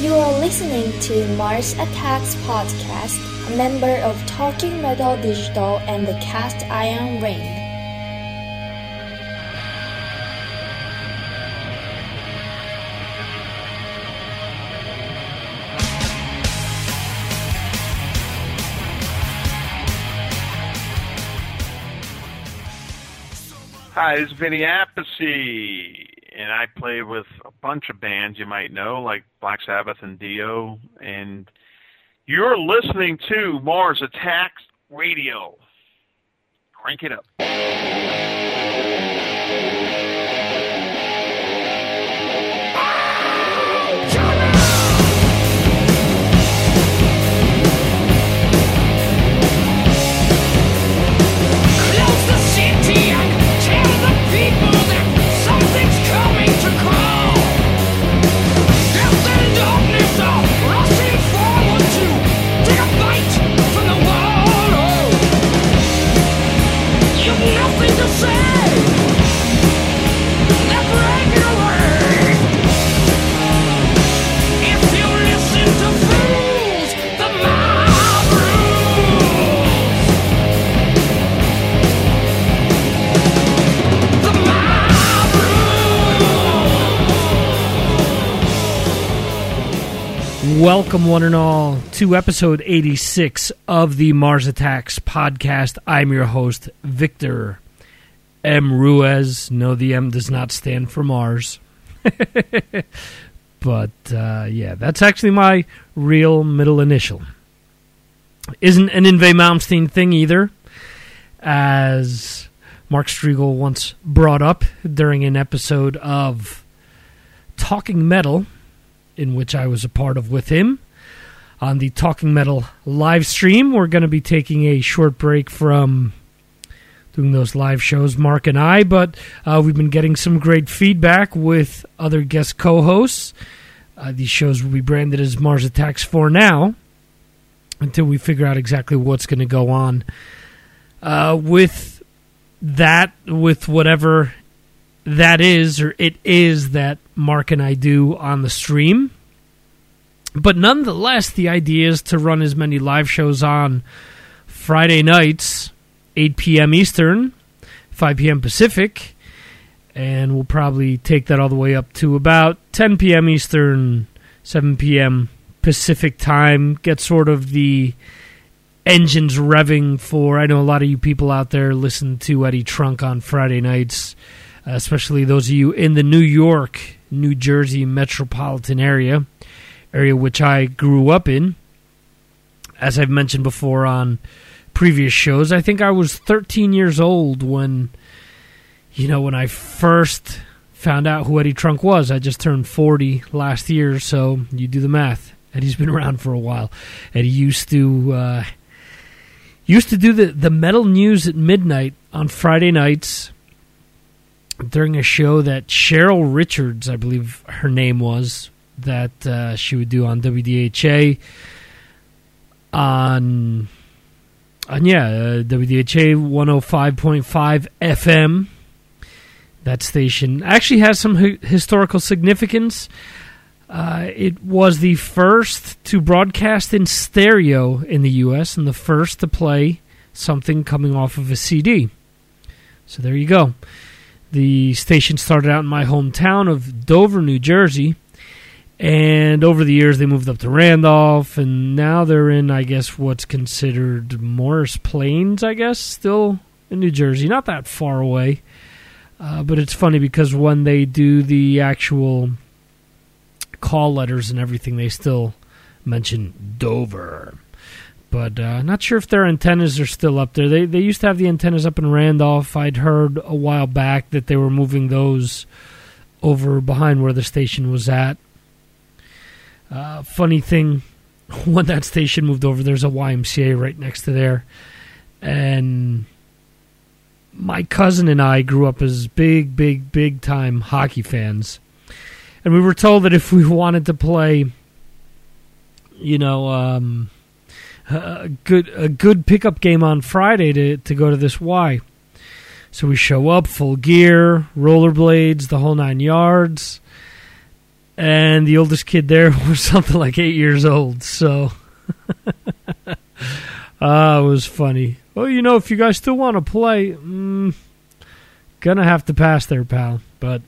You are listening to Mars Attacks Podcast, a member of Talking Metal Digital and the Cast Iron Ring. Hi, is Vinny Appice, and I play with a bunch of bands you might know, like Black Sabbath and Dio, and you're listening to Mars Attacks Radio. Crank it up. Welcome, one and all, to episode 86 of the Mars Attacks podcast. I'm your host, Victor M. Ruiz. No, the M does not stand for Mars. but, uh, yeah, that's actually my real middle initial. Isn't an Yngwie Malmsteen thing either, as Mark Strigl once brought up during an episode of Talking Metal in which I was a part of with him. On the Talking Metal live stream, we're going to be taking a short break from doing those live shows, Mark and I, but uh, we've been getting some great feedback with other guest co hosts. Uh, these shows will be branded as Mars Attacks for now until we figure out exactly what's going to go on uh, with that, with whatever that is or it is that Mark and I do on the stream. But nonetheless, the idea is to run as many live shows on Friday nights, 8 p.m. Eastern, 5 p.m. Pacific, and we'll probably take that all the way up to about 10 p.m. Eastern, 7 p.m. Pacific time. Get sort of the engines revving for. I know a lot of you people out there listen to Eddie Trunk on Friday nights especially those of you in the New York, New Jersey metropolitan area, area which I grew up in. As I've mentioned before on previous shows, I think I was 13 years old when, you know, when I first found out who Eddie Trunk was. I just turned 40 last year, so you do the math. Eddie's been around for a while. Eddie used to uh, used to do the the metal news at midnight on Friday nights during a show that Cheryl Richards, I believe her name was, that uh, she would do on WDHA on on yeah uh, WDHA 105.5 FM. That station actually has some hi- historical significance. Uh, it was the first to broadcast in stereo in the U.S. and the first to play something coming off of a CD. So there you go. The station started out in my hometown of Dover, New Jersey, and over the years they moved up to Randolph, and now they're in, I guess, what's considered Morris Plains, I guess, still in New Jersey, not that far away. Uh, but it's funny because when they do the actual call letters and everything, they still mention Dover. But uh, not sure if their antennas are still up there. They they used to have the antennas up in Randolph. I'd heard a while back that they were moving those over behind where the station was at. Uh, funny thing, when that station moved over, there's a YMCA right next to there, and my cousin and I grew up as big, big, big time hockey fans, and we were told that if we wanted to play, you know. Um, a good a good pickup game on Friday to to go to this Y. So we show up full gear, rollerblades, the whole nine yards. and the oldest kid there was something like eight years old. So, ah, it was funny. Well, you know, if you guys still want to play, mm, gonna have to pass there, pal. But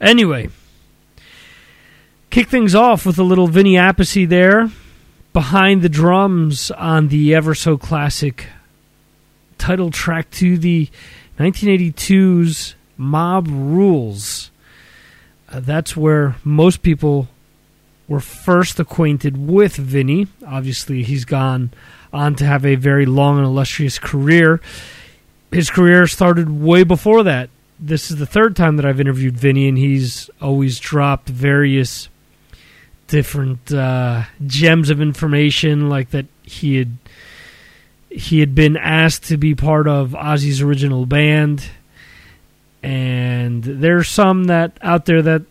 anyway, kick things off with a little Vinny Appice there behind the drums on the ever so classic title track to the 1982's Mob Rules. Uh, that's where most people were first acquainted with Vinny. Obviously, he's gone on to have a very long and illustrious career. His career started way before that. This is the third time that I've interviewed Vinny, and he's always dropped various different uh, gems of information, like that he had he had been asked to be part of Ozzy's original band, and there's some that out there that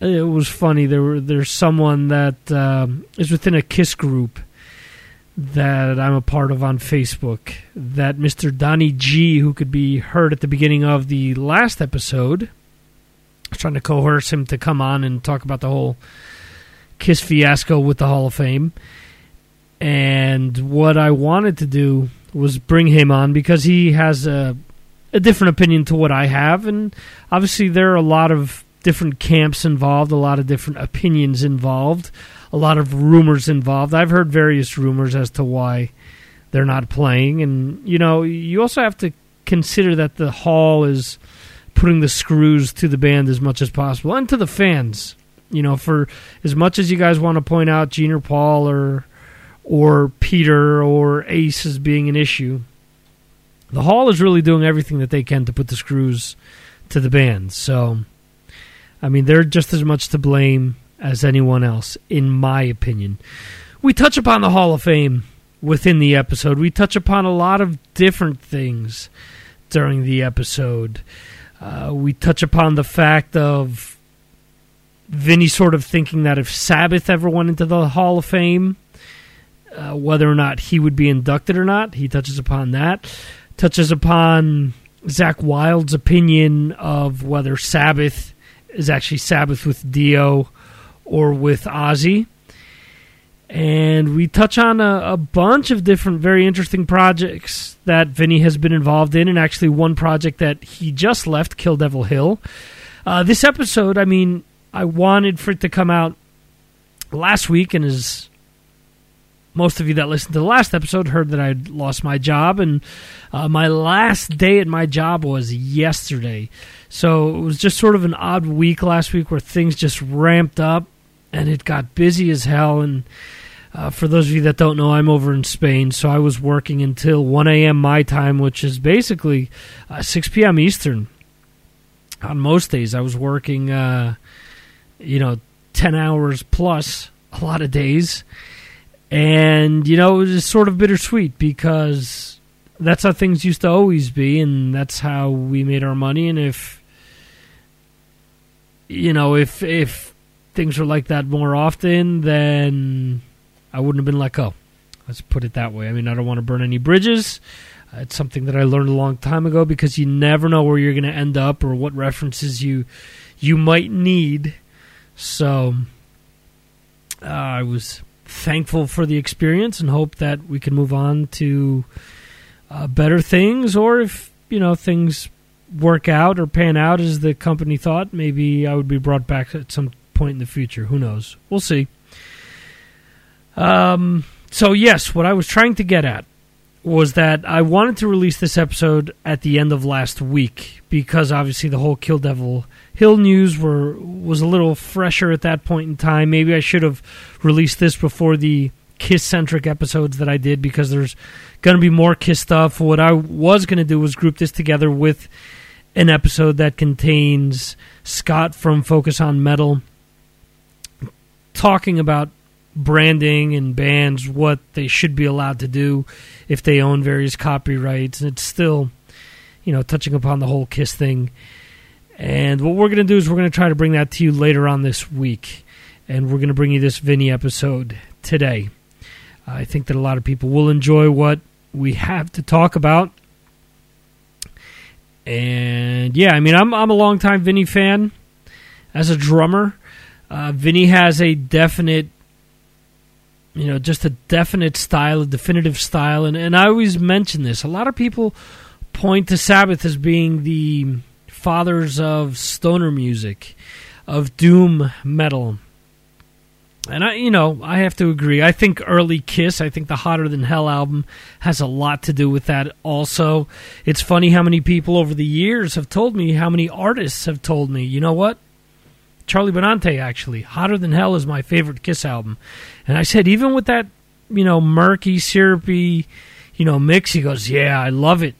it was funny. There were there's someone that um, is within a Kiss group that I'm a part of on Facebook. That Mr. Donnie G, who could be heard at the beginning of the last episode, trying to coerce him to come on and talk about the whole Kiss fiasco with the Hall of Fame. And what I wanted to do was bring him on because he has a a different opinion to what I have, and obviously there are a lot of different camps involved, a lot of different opinions involved, a lot of rumors involved. I've heard various rumors as to why they're not playing, and you know you also have to consider that the hall is putting the screws to the band as much as possible and to the fans. You know, for as much as you guys want to point out Gene or Paul or or Peter or Ace as being an issue, the Hall is really doing everything that they can to put the screws to the band. So, I mean, they're just as much to blame as anyone else, in my opinion. We touch upon the Hall of Fame within the episode. We touch upon a lot of different things during the episode. Uh, we touch upon the fact of Vinny sort of thinking that if Sabbath ever went into the Hall of Fame, uh, whether or not he would be inducted or not. He touches upon that touches upon Zakk Wylde's opinion of whether Sabbath is actually Sabbath with Dio or with Ozzy. And we touch on a, a, bunch of different, very interesting projects that Vinny has been involved in, and actually one project that he just left, Kill Devil Hill. Uh, this episode, I mean, I wanted for it to come out last week, and is most of you that listened to the last episode heard that I'd lost my job, and uh, my last day at my job was yesterday. So it was just sort of an odd week last week where things just ramped up and it got busy as hell. And uh, for those of you that don't know, I'm over in Spain, so I was working until 1 a.m. my time, which is basically uh, 6 p.m. Eastern. On most days, I was working, uh, you know, 10 hours plus a lot of days and, you know, it was sort of bittersweet because that's how things used to always be, and that's how we made our money. And if, you know, if, if things were like that more often, then I wouldn't have been let go. Let's put it that way. I mean, I don't want to burn any bridges. Uh, it's something that I learned a long time ago because you never know where you're going to end up or what references you you might need. So uh, I was thankful for the experience and hope that we can move on to uh, better things or if you know things work out or pan out as the company thought maybe i would be brought back at some point in the future. Who knows? We'll see. Um, so yes what i was trying to get at was that i wanted to release this episode at the end of last week because obviously the whole kill devil Hill news were was a little fresher at that point in time. Maybe I should have released this before the Kiss centric episodes that I did because there's going to be more Kiss stuff. What I was going to do was group this together with an episode that contains Scott from Focus on Metal talking about branding and bands, what they should be allowed to do if they own various copyrights. And it's still, you know, touching upon the whole Kiss thing. And what we're going to do is we're going to try to bring that to you later on this week. And we're going to bring you this Vinny episode today. I think that a lot of people will enjoy what we have to talk about. And yeah, I mean, I'm I'm a longtime Vinny fan as a drummer. Uh, Vinny has a definite, you know, just a definite style, a definitive style, and and I always mention this. A lot of people point to Sabbath as being the fathers of stoner music, of doom metal. And I, you know, I have to agree. I think early Kiss, I think the Hotter Than Hell album has a lot to do with that. Also, it's funny how many people over the years have told me, how many artists have told me, you know what? Charlie Benante actually, Hotter Than Hell is my favorite Kiss album. And I said, even with that, you know, murky, syrupy, you know, mix, he goes, yeah, I love it.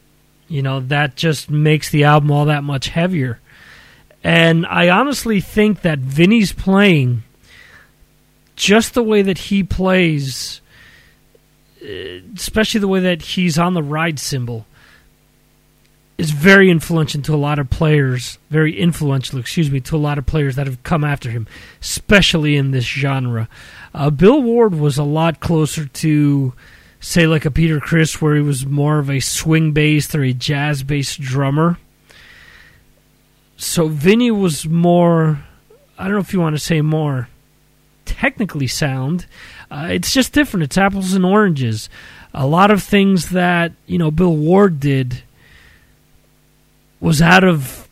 You know, that just makes the album all that much heavier. And I honestly think that Vinny's playing just the way that he plays, uh, especially the way that he's on the ride cymbal, is very influential to a lot of players. Very influential, excuse me, to a lot of players that have come after him, especially in this genre. Uh, Bill Ward was a lot closer to, say, like a Peter Criss, where he was more of a swing based or a jazz based drummer. So Vinny was more, I don't know if you want to say more technically sound. Uh, it's just different. It's apples and oranges. A lot of things that you know Bill Ward did was out of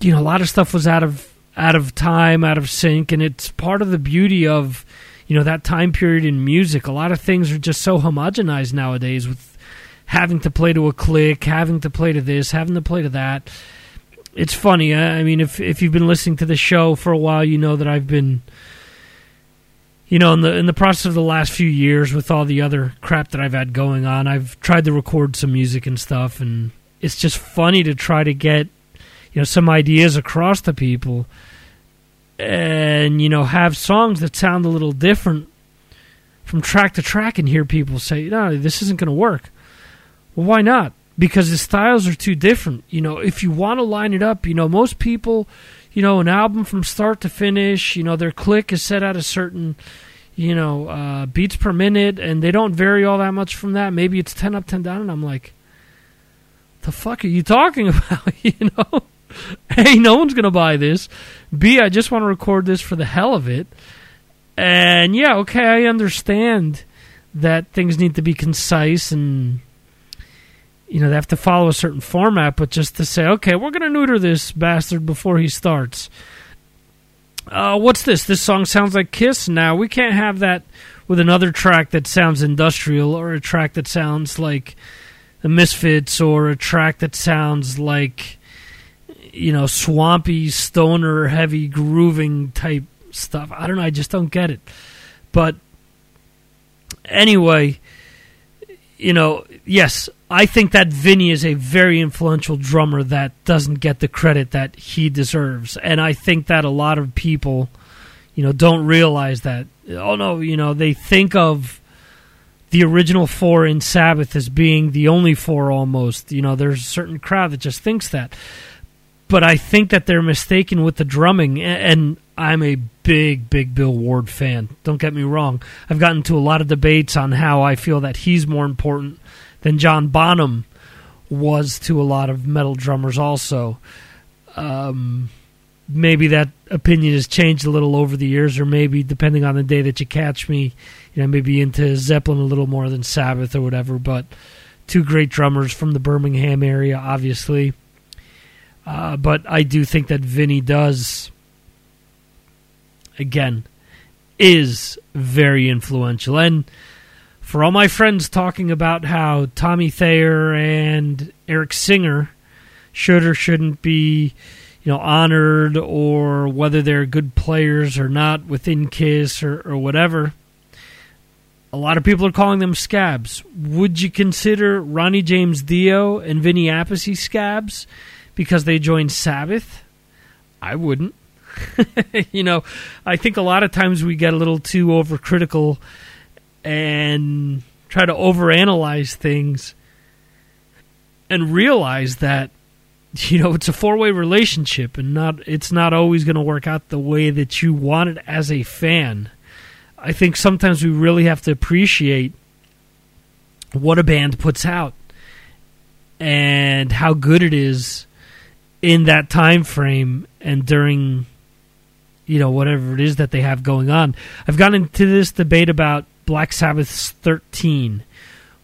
you know a lot of stuff was out of out of time, out of sync, and it's part of the beauty of you know that time period in music. A lot of things are just so homogenized nowadays with having to play to a click, having to play to this, having to play to that. It's funny. I mean, if if you've been listening to the show for a while, you know that I've been you know, in the in the process of the last few years, with all the other crap that I've had going on, I've tried to record some music and stuff, and it's just funny to try to get you know some ideas across to people, and you know have songs that sound a little different from track to track, and hear people say, "No, this isn't going to work." Well, why not? Because the styles are too different. You know, if you want to line it up, you know, most people you know, an album from start to finish. You know, their click is set at a certain, you know, uh, beats per minute, and they don't vary all that much from that. Maybe it's ten up, ten down, and I'm like, the fuck are you talking about? you know, a, no one's gonna buy this. B, I just want to record this for the hell of it. And yeah, okay, I understand that things need to be concise and you know, they have to follow a certain format, but just to say, okay, we're going to neuter this bastard before he starts. Uh, what's this? This song sounds like Kiss. Now we can't have that with another track that sounds industrial, or a track that sounds like the Misfits, or a track that sounds like you know swampy, stoner, heavy, grooving type stuff. I don't know. I just don't get it. But anyway, you know, yes, I think that Vinny is a very influential drummer that doesn't get the credit that he deserves. And I think that a lot of people, you know, don't realize that. Oh, no, you know, they think of the original four in Sabbath as being the only four almost. You know, there's a certain crowd that just thinks that. But I think that they're mistaken with the drumming. And I'm a big, big Bill Ward fan. Don't get me wrong. I've gotten to a lot of debates on how I feel that he's more important than John Bonham was to a lot of metal drummers also. Um, maybe that opinion has changed a little over the years, or maybe depending on the day that you catch me, you know, maybe into Zeppelin a little more than Sabbath or whatever. But two great drummers from the Birmingham area, obviously. Uh, but I do think that Vinny does, again, is very influential. And for all my friends talking about how Tommy Thayer and Eric Singer should or shouldn't be, you know, honored or whether they're good players or not within Kiss or, or whatever. A lot of people are calling them scabs. Would you consider Ronnie James Dio and Vinny Appice scabs because they joined Sabbath? I wouldn't. you know, I think a lot of times we get a little too overcritical and try to overanalyze things and realize that you know it's a four-way relationship and not it's not always going to work out the way that you want it as a fan. I think sometimes we really have to appreciate what a band puts out and how good it is in that time frame and during you know whatever it is that they have going on. I've gotten into this debate about Black Sabbath's 13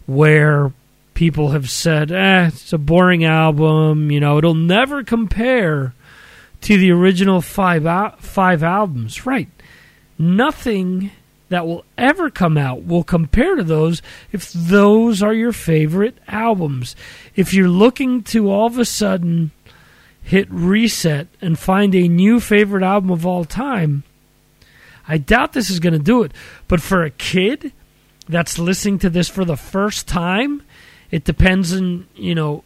where people have said, "Eh, it's a boring album, you know, it'll never compare to the original 5 al- 5 albums." Right. Nothing that will ever come out will compare to those if those are your favorite albums. If you're looking to all of a sudden hit reset and find a new favorite album of all time, I doubt this is going to do it. But for a kid that's listening to this for the first time, it depends on, you know,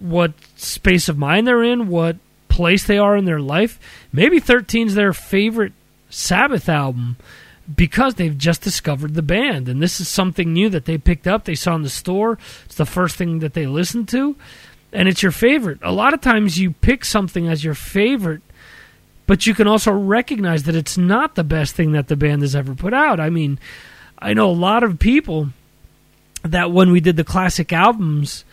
what space of mind they're in, what place they are in their life. Maybe 13's their favorite Sabbath album because they've just discovered the band and this is something new that they picked up they saw in the store it's the first thing that they listened to and it's your favorite a lot of times you pick something as your favorite but you can also recognize that it's not the best thing that the band has ever put out i mean i know a lot of people that when we did the classic albums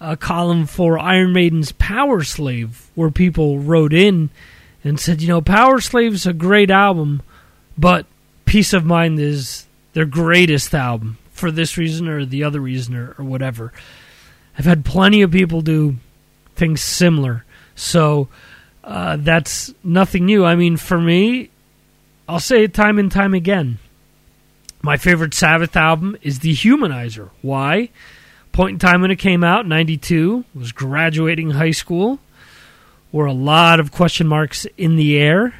uh, column for iron maiden's Powerslave where people wrote in and said you know Powerslave's a great album but Piece of Mind is their greatest album for this reason or the other reason or, or whatever. I've had plenty of people do things similar. So uh, that's nothing new. I mean, for me, I'll say it time and time again. My favorite Sabbath album is Dehumanizer. Why? Point in time when it came out, 92, was graduating high school, were a lot of question marks in the air,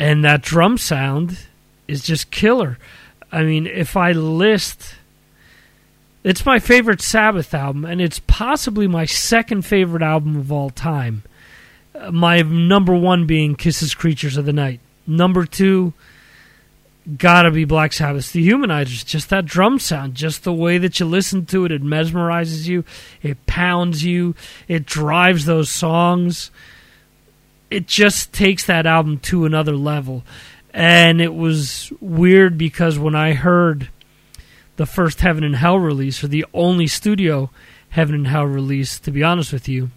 and that drum sound is just killer. I mean, if I list, it's my favorite Sabbath album, and it's possibly my second favorite album of all time. Uh, my number one being Kiss's Creatures of the Night. Number two, gotta be Black Sabbath's Dehumanizers. Just that drum sound, just the way that you listen to it, it mesmerizes you, it pounds you, it drives those songs. It just takes that album to another level and it was weird because when I heard the first Heaven and Hell release, or the only studio Heaven and Hell release, to be honest with you,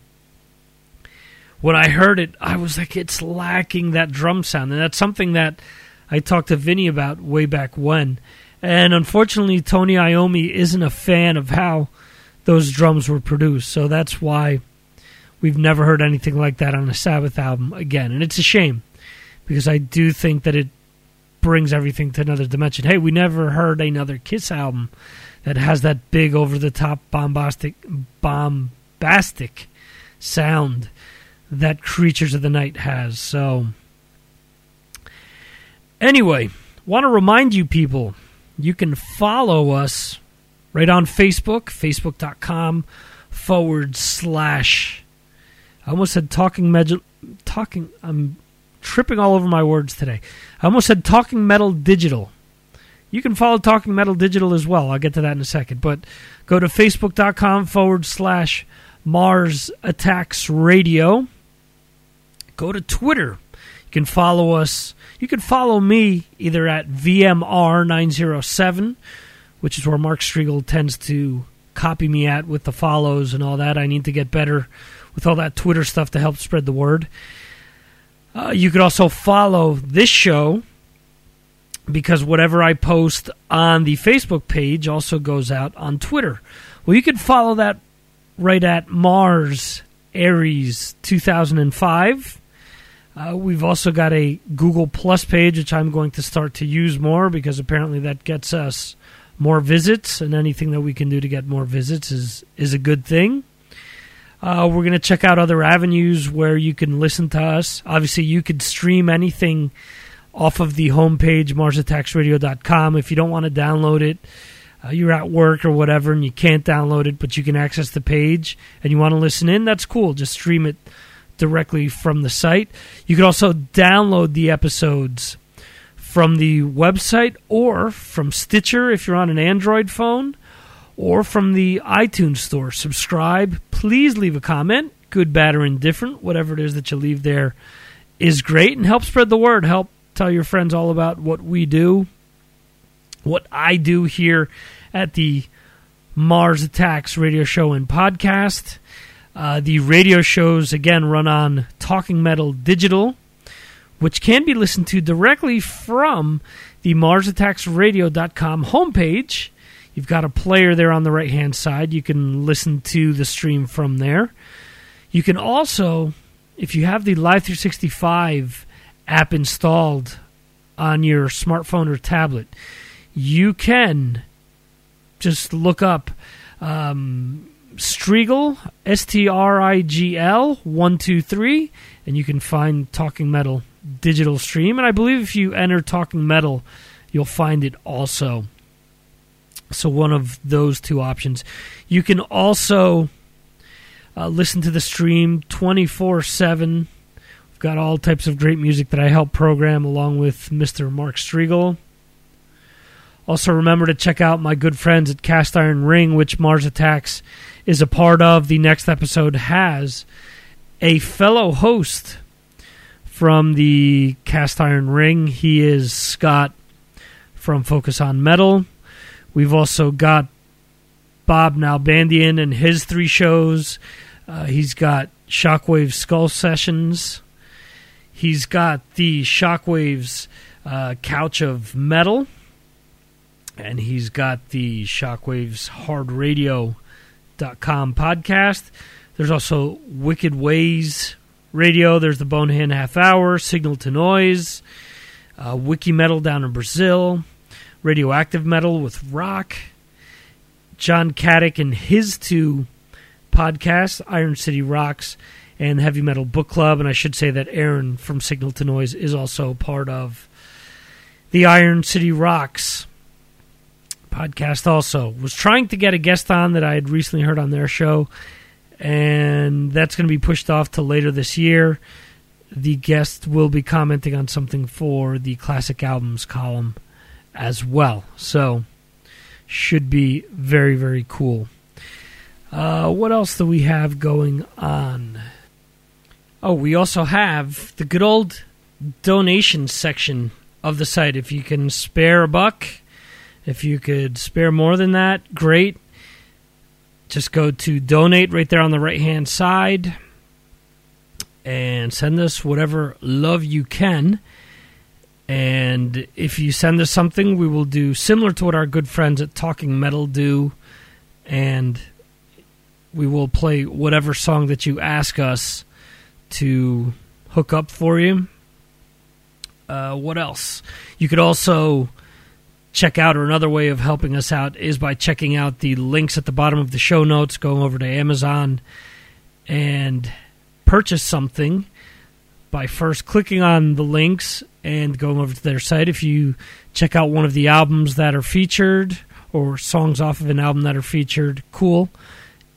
when I heard it, I was like, it's lacking that drum sound, and that's something that I talked to Vinny about way back when. And unfortunately, Tony Iommi isn't a fan of how those drums were produced, so that's why we've never heard anything like that on a Sabbath album again, and it's a shame because I do think that it brings everything to another dimension. Hey, we never heard another Kiss album that has that big over the top bombastic bombastic sound that Creatures of the Night has. So anyway, want to remind you people, you can follow us right on Facebook, facebook.com forward slash I almost said talking metal talking I'm tripping all over my words today. I almost said Talking Metal Digital. You can follow Talking Metal Digital as well. I'll get to that in a second. But go to facebook.com forward slash Mars Attacks Radio. Go to Twitter. You can follow us. You can follow me either at VMR907, which is where Mark Strigl tends to copy me at with the follows and all that. I need to get better with all that Twitter stuff to help spread the word. Uh, you could also follow this show because whatever I post on the Facebook page also goes out on Twitter. Well, you could follow that right at Mars Aries 2005. Uh, we've also got a Google Plus page, which I'm going to start to use more because apparently that gets us more visits, and anything that we can do to get more visits is is a good thing. Uh, we're going to check out other avenues where you can listen to us. Obviously, you could stream anything off of the homepage, MarsAttacksRadio.com. If you don't want to download it, uh, you're at work or whatever and you can't download it, but you can access the page and you want to listen in, that's cool. Just stream it directly from the site. You can also download the episodes from the website or from Stitcher if you're on an Android phone or from the iTunes store. Subscribe. Please leave a comment, good, bad, or indifferent. Whatever it is that you leave there is great and help spread the word. Help tell your friends all about what we do, what I do here at the Mars Attacks radio show and podcast. Uh, the radio shows, again, run on Talking Metal Digital, which can be listened to directly from the MarsAttacksRadio.com homepage. You've got a player there on the right hand side. You can listen to the stream from there. You can also, if you have the Live 365 app installed on your smartphone or tablet, you can just look up um, Strigl, S T R I G L, 123, and you can find Talking Metal digital stream. And I believe if you enter Talking Metal, you'll find it also. So, one of those two options. You can also uh, listen to the stream 24 7. We've got all types of great music that I help program along with Mr. Mark Strigl. Also, remember to check out my good friends at Cast Iron Ring, which Mars Attacks is a part of. The next episode has a fellow host from the Cast Iron Ring. He is Scott from Focus on Metal. We've also got Bob Nalbandian and his three shows. Uh, he's got Shockwave Skull Sessions. He's got the Shockwaves uh, Couch of Metal. And he's got the Shockwaves Hard Radio dot com podcast. There's also Wicked Ways Radio. There's the Bonehead Half Hour, Signal to Noise, uh, Wiki Metal down in Brazil, Radioactive Metal with Rock, John Caddick and his two podcasts, Iron City Rocks and Heavy Metal Book Club. And I should say that Aaron from Signal to Noise is also part of the Iron City Rocks podcast also. Was trying to get a guest on that i had recently heard on their show and that's going to be pushed off to later this year. The guest will be commenting on something for the classic albums column as well so should be very very cool uh, what else do we have going on oh we also have the good old donation section of the site if you can spare a buck if you could spare more than that, great. Just go to donate right there on the right hand side and send us whatever love you can. And if you send us something, we will do similar to what our good friends at Talking Metal do. And we will play whatever song that you ask us to hook up for you. Uh, what else? You could also check out, or another way of helping us out, is by checking out the links at the bottom of the show notes, going over to Amazon and purchase something by first clicking on the links and going over to their site. If you check out one of the albums that are featured or songs off of an album that are featured, cool.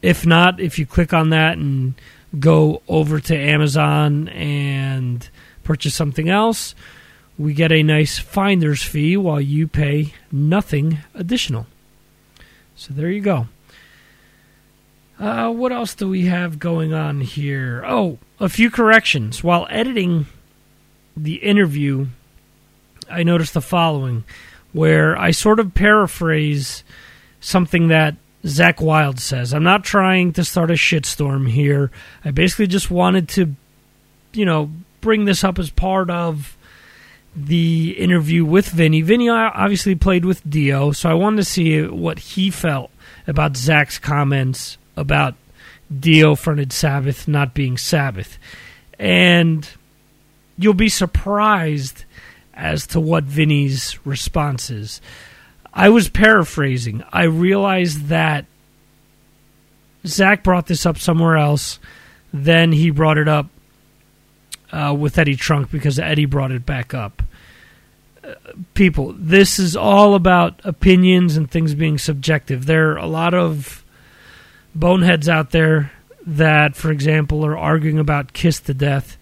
If not, if you click on that and go over to Amazon and purchase something else, we get a nice finder's fee while you pay nothing additional. So there you go. Uh, what else do we have going on here? Oh, a few corrections. While editing the interview, I noticed the following, where I sort of paraphrase something that Zakk Wylde says. I'm not trying to start a shitstorm here. I basically just wanted to, you know, bring this up as part of the interview with Vinny. Vinny obviously played with Dio, so I wanted to see what he felt about Zakk's comments about Dio fronted Sabbath not being Sabbath. And you'll be surprised as to what Vinny's response is. I was paraphrasing. I realized that Zakk brought this up somewhere else. Then he brought it up uh, with Eddie Trunk because Eddie brought it back up. Uh, people, this is all about opinions and things being subjective. There are a lot of boneheads out there that, for example, are arguing about Kiss to Death,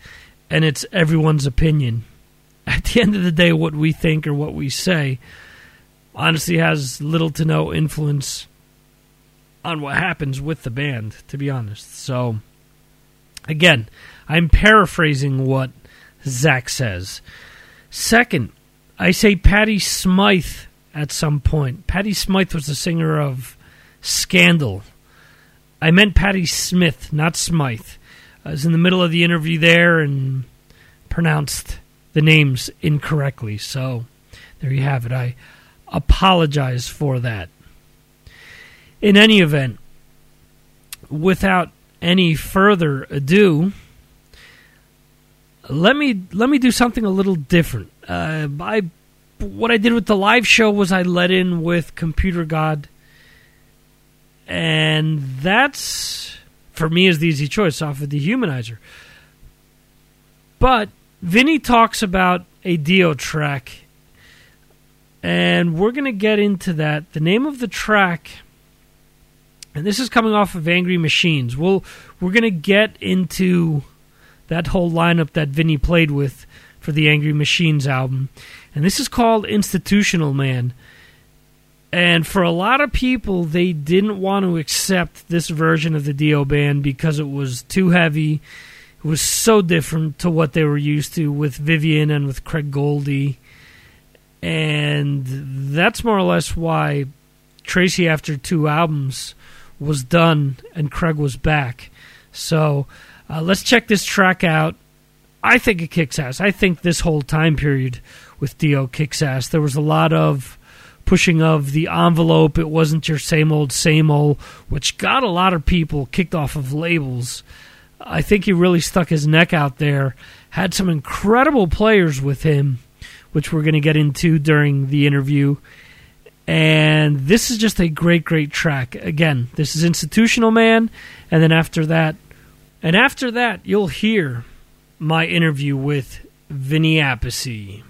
and it's everyone's opinion. At the end of the day, what we think or what we say honestly has little to no influence on what happens with the band, to be honest. So, again, I'm paraphrasing what Zakk says. Second, I say Patty Smyth at some point. Patty Smyth was the singer of Scandal. I meant Patty Smith, not Smythe. I was in the middle of the interview there and pronounced the names incorrectly. So there you have it. I apologize for that. In any event, without any further ado, let me let me do something a little different. Uh, I what I did with the live show was I let in with Computer God, and that's for me is the easy choice off of Dehumanizer. But Vinny talks about a Dio track, and we're going to get into that. The name of the track, and this is coming off of Angry Machines. We'll we're going to get into that whole lineup that Vinny played with for the Angry Machines album, and this is called Institutional Man. And for a lot of people, they didn't want to accept this version of the Dio band because it was too heavy it was so different to what they were used to with Vivian and with Craig Goldy. And that's more or less why Tracy, after two albums, was done and Craig was back. So uh, let's check this track out. I think it kicks ass. I think this whole time period with Dio kicks ass. There was a lot of pushing of the envelope. It wasn't your same old, same old, which got a lot of people kicked off of labels. I think he really stuck his neck out there. Had some incredible players with him, which we're going to get into during the interview. And this is just a great, great track. Again, this is Institutional Man. And then after that, and after that, you'll hear my interview with Vinny Appice.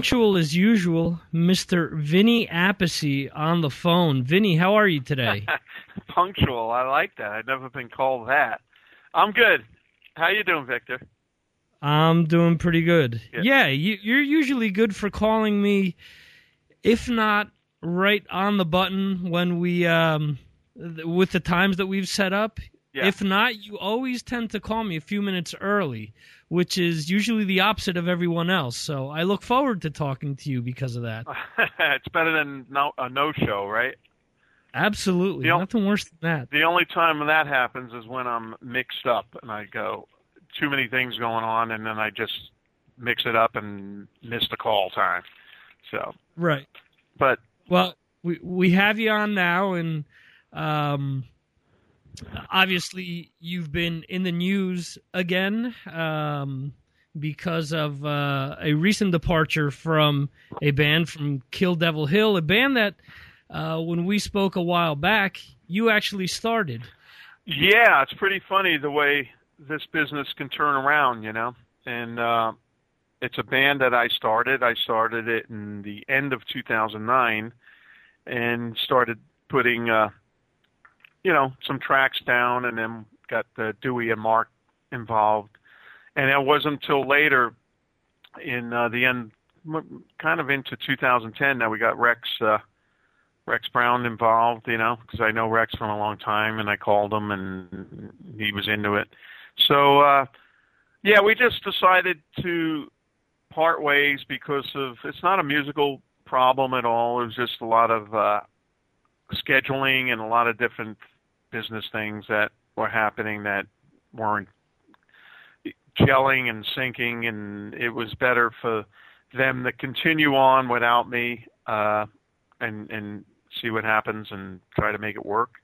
Punctual as usual, Mr. Vinny Appice on the phone. Vinny, how are you today? Punctual. I like that. I've never been called that. I'm good. How you doing, Victor? I'm doing pretty good. Yeah. Yeah, you, you're usually good for calling me, if not right on the button when we, um, th- with the times that we've set up. Yeah. If not, you always tend to call me a few minutes early, which is usually the opposite of everyone else. So I look forward to talking to you because of that. it's better than no, a no-show, right? Absolutely. The o- Nothing worse than that. The only time that happens is when I'm mixed up and I go too many things going on, and then I just mix it up and miss the call time. So, Right. but Well, we we have you on now, and um, obviously you've been in the news again um, because of uh, a recent departure from a band from Kill Devil Hill, a band that uh, when we spoke a while back, you actually started. Yeah, it's pretty funny the way this business can turn around, you know. And uh, it's a band that I started. I started it in the end of 2009 and started putting, uh, you know, some tracks down, and then got uh, Dewey and Mark involved. And it wasn't until later, in uh, the end, kind of into 2010, that we got Rex. Uh, Rex Brown involved, you know, because I know Rex from a long time, and I called him, and he was into it. So, uh, yeah, we just decided to part ways because of it's not a musical problem at all. It was just a lot of uh, scheduling and a lot of different business things that were happening that weren't gelling and syncing, and it was better for them to continue on without me. Uh, and and see what happens and try to make it work.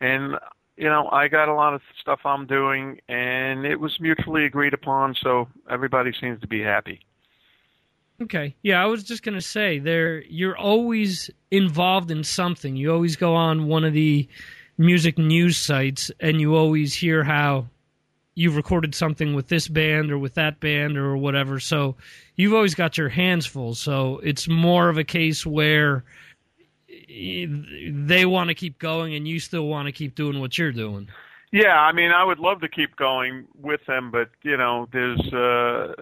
And you know, I got a lot of stuff I'm doing, and it was mutually agreed upon, so everybody seems to be happy. Okay. Yeah, I was just gonna say there you're always involved in something. You always go on one of the music news sites and you always hear how you've recorded something with this band or with that band or whatever. So you've always got your hands full. So it's more of a case where they want to keep going and you still want to keep doing what you're doing. Yeah, I mean, I would love to keep going with them, but you know, there's uh,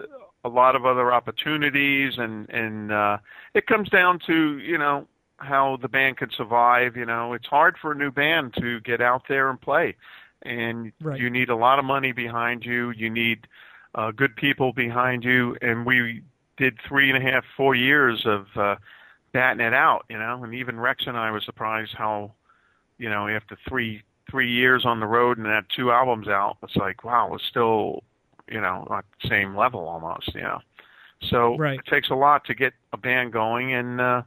a lot of other opportunities, and and uh, it comes down to you know how the band could survive. You know, it's hard for a new band to get out there and play, and Right. you need a lot of money behind you. You need uh, good people behind you, and we did three and a half, four years of uh, batting it out. You know, and even Rex and I were surprised how you know after three three years on the road and had two albums out, it's like wow, we're still you know at the same level almost. You know, so Right. it takes a lot to get a band going, and uh,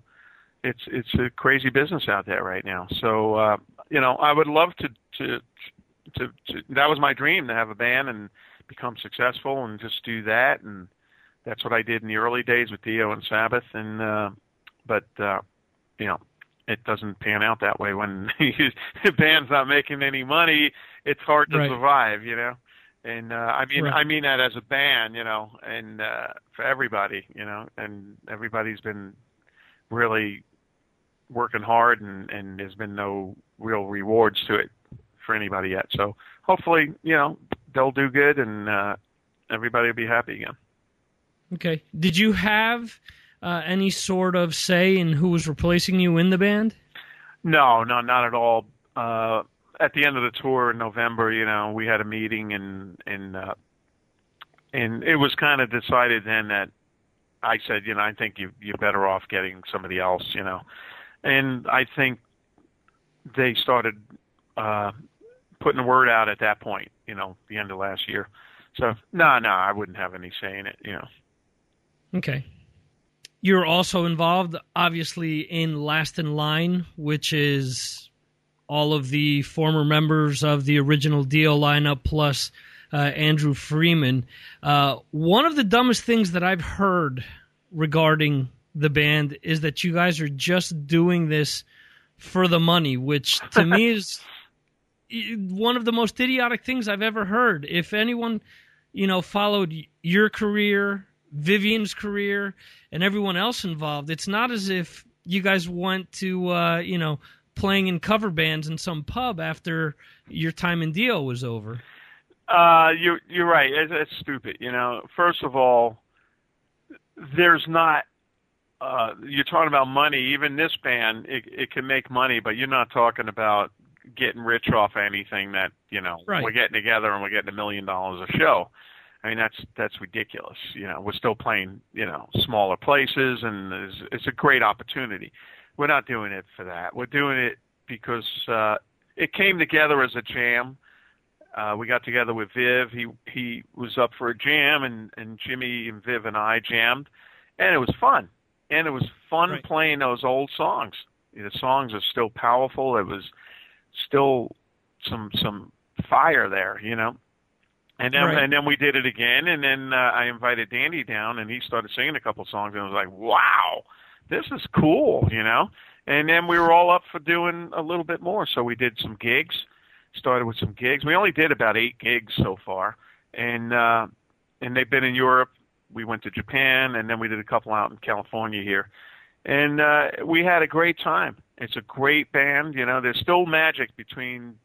it's it's a crazy business out there right now. So uh, you know, I would love to to to, to that was my dream to have a band and become successful and just do that and that's what I did in the early days with Dio and Sabbath and uh but uh you know it doesn't pan out that way when the band's not making any money it's hard to Right. survive you know and uh I mean Right. I mean that as a band you know and uh for everybody you know and everybody's been really working hard and and there's been no real rewards to it for anybody yet so hopefully you know they'll do good and uh everybody will be happy again Okay. Did you have uh, any sort of say in who was replacing you in the band? No, no, not at all. Uh, at the end of the tour in November, you know, we had a meeting and and uh, and it was kind of decided then that I said, you know, I think you you're better off getting somebody else, you know, and I think they started uh, putting the word out at that point, you know, the end of last year. So no, no, I wouldn't have any say in it, you know. Okay. You're also involved, obviously, in Last in Line, which is all of the former members of the original Dio lineup plus uh, Andrew Freeman. Uh, one of the dumbest things that I've heard regarding the band is that you guys are just doing this for the money, which to me is one of the most idiotic things I've ever heard. If anyone, you know, followed your career Vivian's career and everyone else involved, it's not as if you guys went to uh, you know playing in cover bands in some pub after your time in Dio was over. Uh, you're you're right. It's, it's stupid. You know, first of all, there's not. Uh, you're talking about money. Even this band, it, it can make money, but you're not talking about getting rich off anything that you know Right. we're getting together and we're getting a million dollars a show. I mean that's that's ridiculous. You know, we're still playing you know smaller places, and it's, it's a great opportunity. We're not doing it for that. We're doing it because uh, it came together as a jam. Uh, we got together with Viv. He he was up for a jam, and and Jimmy and Viv and I jammed, and it was fun. And it was fun Right. playing those old songs. The songs are still powerful. It was still some some fire there, you know. And then Right. and then we did it again, and then uh, I invited Andy down, and he started singing a couple songs, and I was like, wow, this is cool, you know. And then we were all up for doing a little bit more, so we did some gigs. Started with some gigs. We only did about eight gigs so far, and uh, and they've been in Europe. We went to Japan, and then we did a couple out in California here, and uh, we had a great time. It's a great band. You know, there's still magic between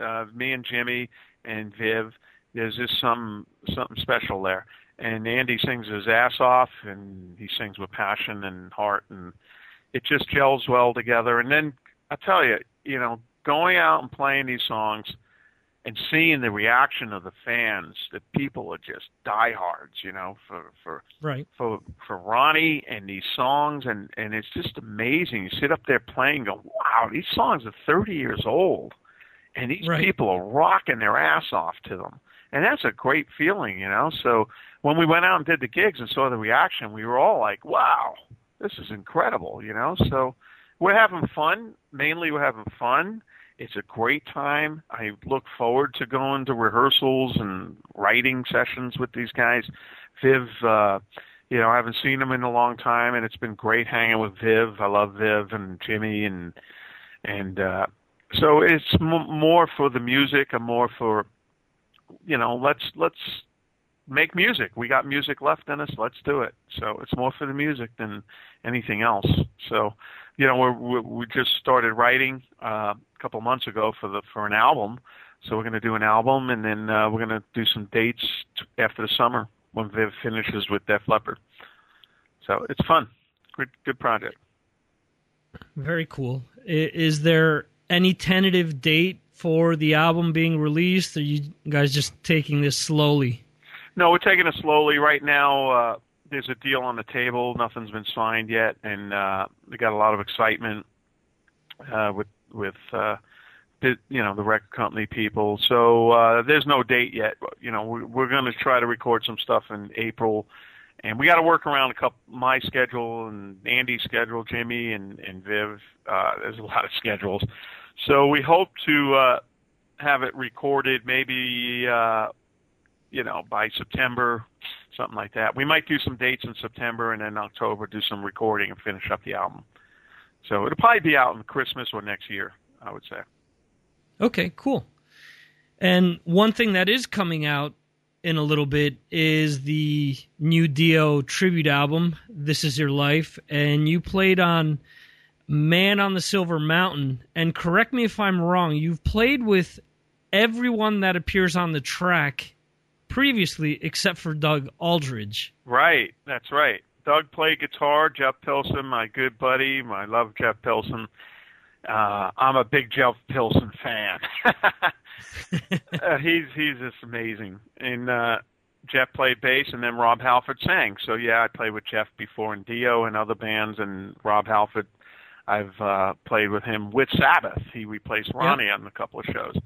uh, me and Jimmy and Viv. There's just some something special there. And Andy sings his ass off, and he sings with passion and heart, and it just gels well together. And then I tell you, you know, going out and playing these songs and seeing the reaction of the fans, the people are just diehards, you know, for for Right. for for Ronnie and these songs and and it's just amazing. You sit up there playing, go, wow, these songs are 30 years old, and these Right. people are rocking their ass off to them, and that's a great feeling, you know. So when we went out and did the gigs and saw the reaction, we were all like, wow, this is incredible, you know. So we're having fun. Mainly, we're having fun. It's a great time. I look forward to going to rehearsals and writing sessions with these guys. Viv, uh, you know, I haven't seen him in a long time, and it's been great hanging with Viv. I love Viv and Jimmy, and and uh, so it's m- more for the music and more for, you know, let's let's make music. We got music left in us. Let's do it. So it's more for the music than anything else. So, you know, we we just started writing uh, a couple months ago for the for an album. So we're going to do an album, and then uh, we're going to do some dates t- after the summer when Viv finishes with Def Leppard. So it's fun. Good good project. Very cool. Is there any tentative date for the album being released? Are you guys just taking this slowly? No, we're taking it slowly right now. Uh, there's a deal on the table. Nothing's been signed yet, and uh, we got a lot of excitement uh, with with uh, the, you know the record company people. So uh, there's no date yet. You know, we're, we're going to try to record some stuff in April, and we got to work around a couple my schedule and Andy's schedule, Jimmy and and Viv. Uh, there's a lot of schedules, so we hope to uh, have it recorded maybe. Uh, you know, by September, something like that. We might do some dates in September and then October do some recording and finish up the album. So it'll probably be out in Christmas or next year, I would say. Okay, cool. And one thing that is coming out in a little bit is the new Dio tribute album, This Is Your Life. And you played on Man on the Silver Mountain. And correct me if I'm wrong, you've played with everyone that appears on the track previously except for Doug Aldrich. Right, that's right. Doug played guitar. Jeff Pilson, my good buddy. I love Jeff Pilson. Uh, I'm a big Jeff Pilson fan. uh, he's he's just amazing. And uh, Jeff played bass, and then Rob Halford sang. So yeah, I played with Jeff before in Dio and other bands, and Rob Halford. I've uh, played with him with Sabbath. He replaced Ronnie on a couple of shows.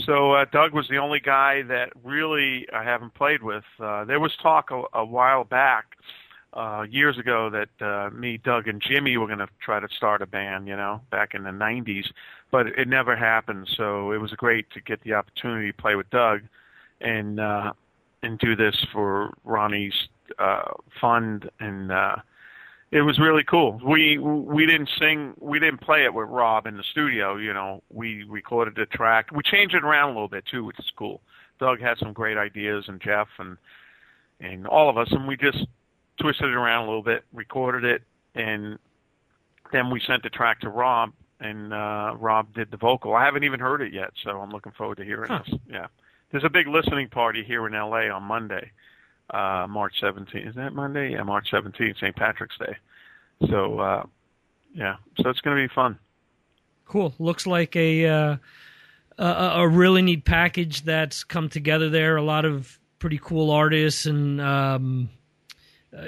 So uh, Doug was the only guy that really I haven't played with. Uh, there was talk a, a while back, uh, years ago, that uh, me, Doug, and Jimmy were going to try to start a band. You know, back in the '90s, but it never happened. So it was great to get the opportunity to play with Doug, and uh, and do this for Ronnie's uh, fund and. Uh, it was really cool. We we didn't sing, we didn't play it with Rob in the studio. You know, we recorded the track. We changed it around a little bit too, which is cool. Doug had some great ideas, and Jeff and and all of us, and we just twisted it around a little bit, recorded it, and then we sent the track to Rob, and uh, Rob did the vocal. I haven't even heard it yet, so I'm looking forward to hearing Huh. this. Yeah, there's a big listening party here in LA on Monday, uh, March 17th. Is that Monday? Yeah, March 17th, St. Patrick's Day. So uh, yeah, so it's going to be fun. Cool. Looks like a uh, a, a really neat package that's come together there. A lot of pretty cool artists and um,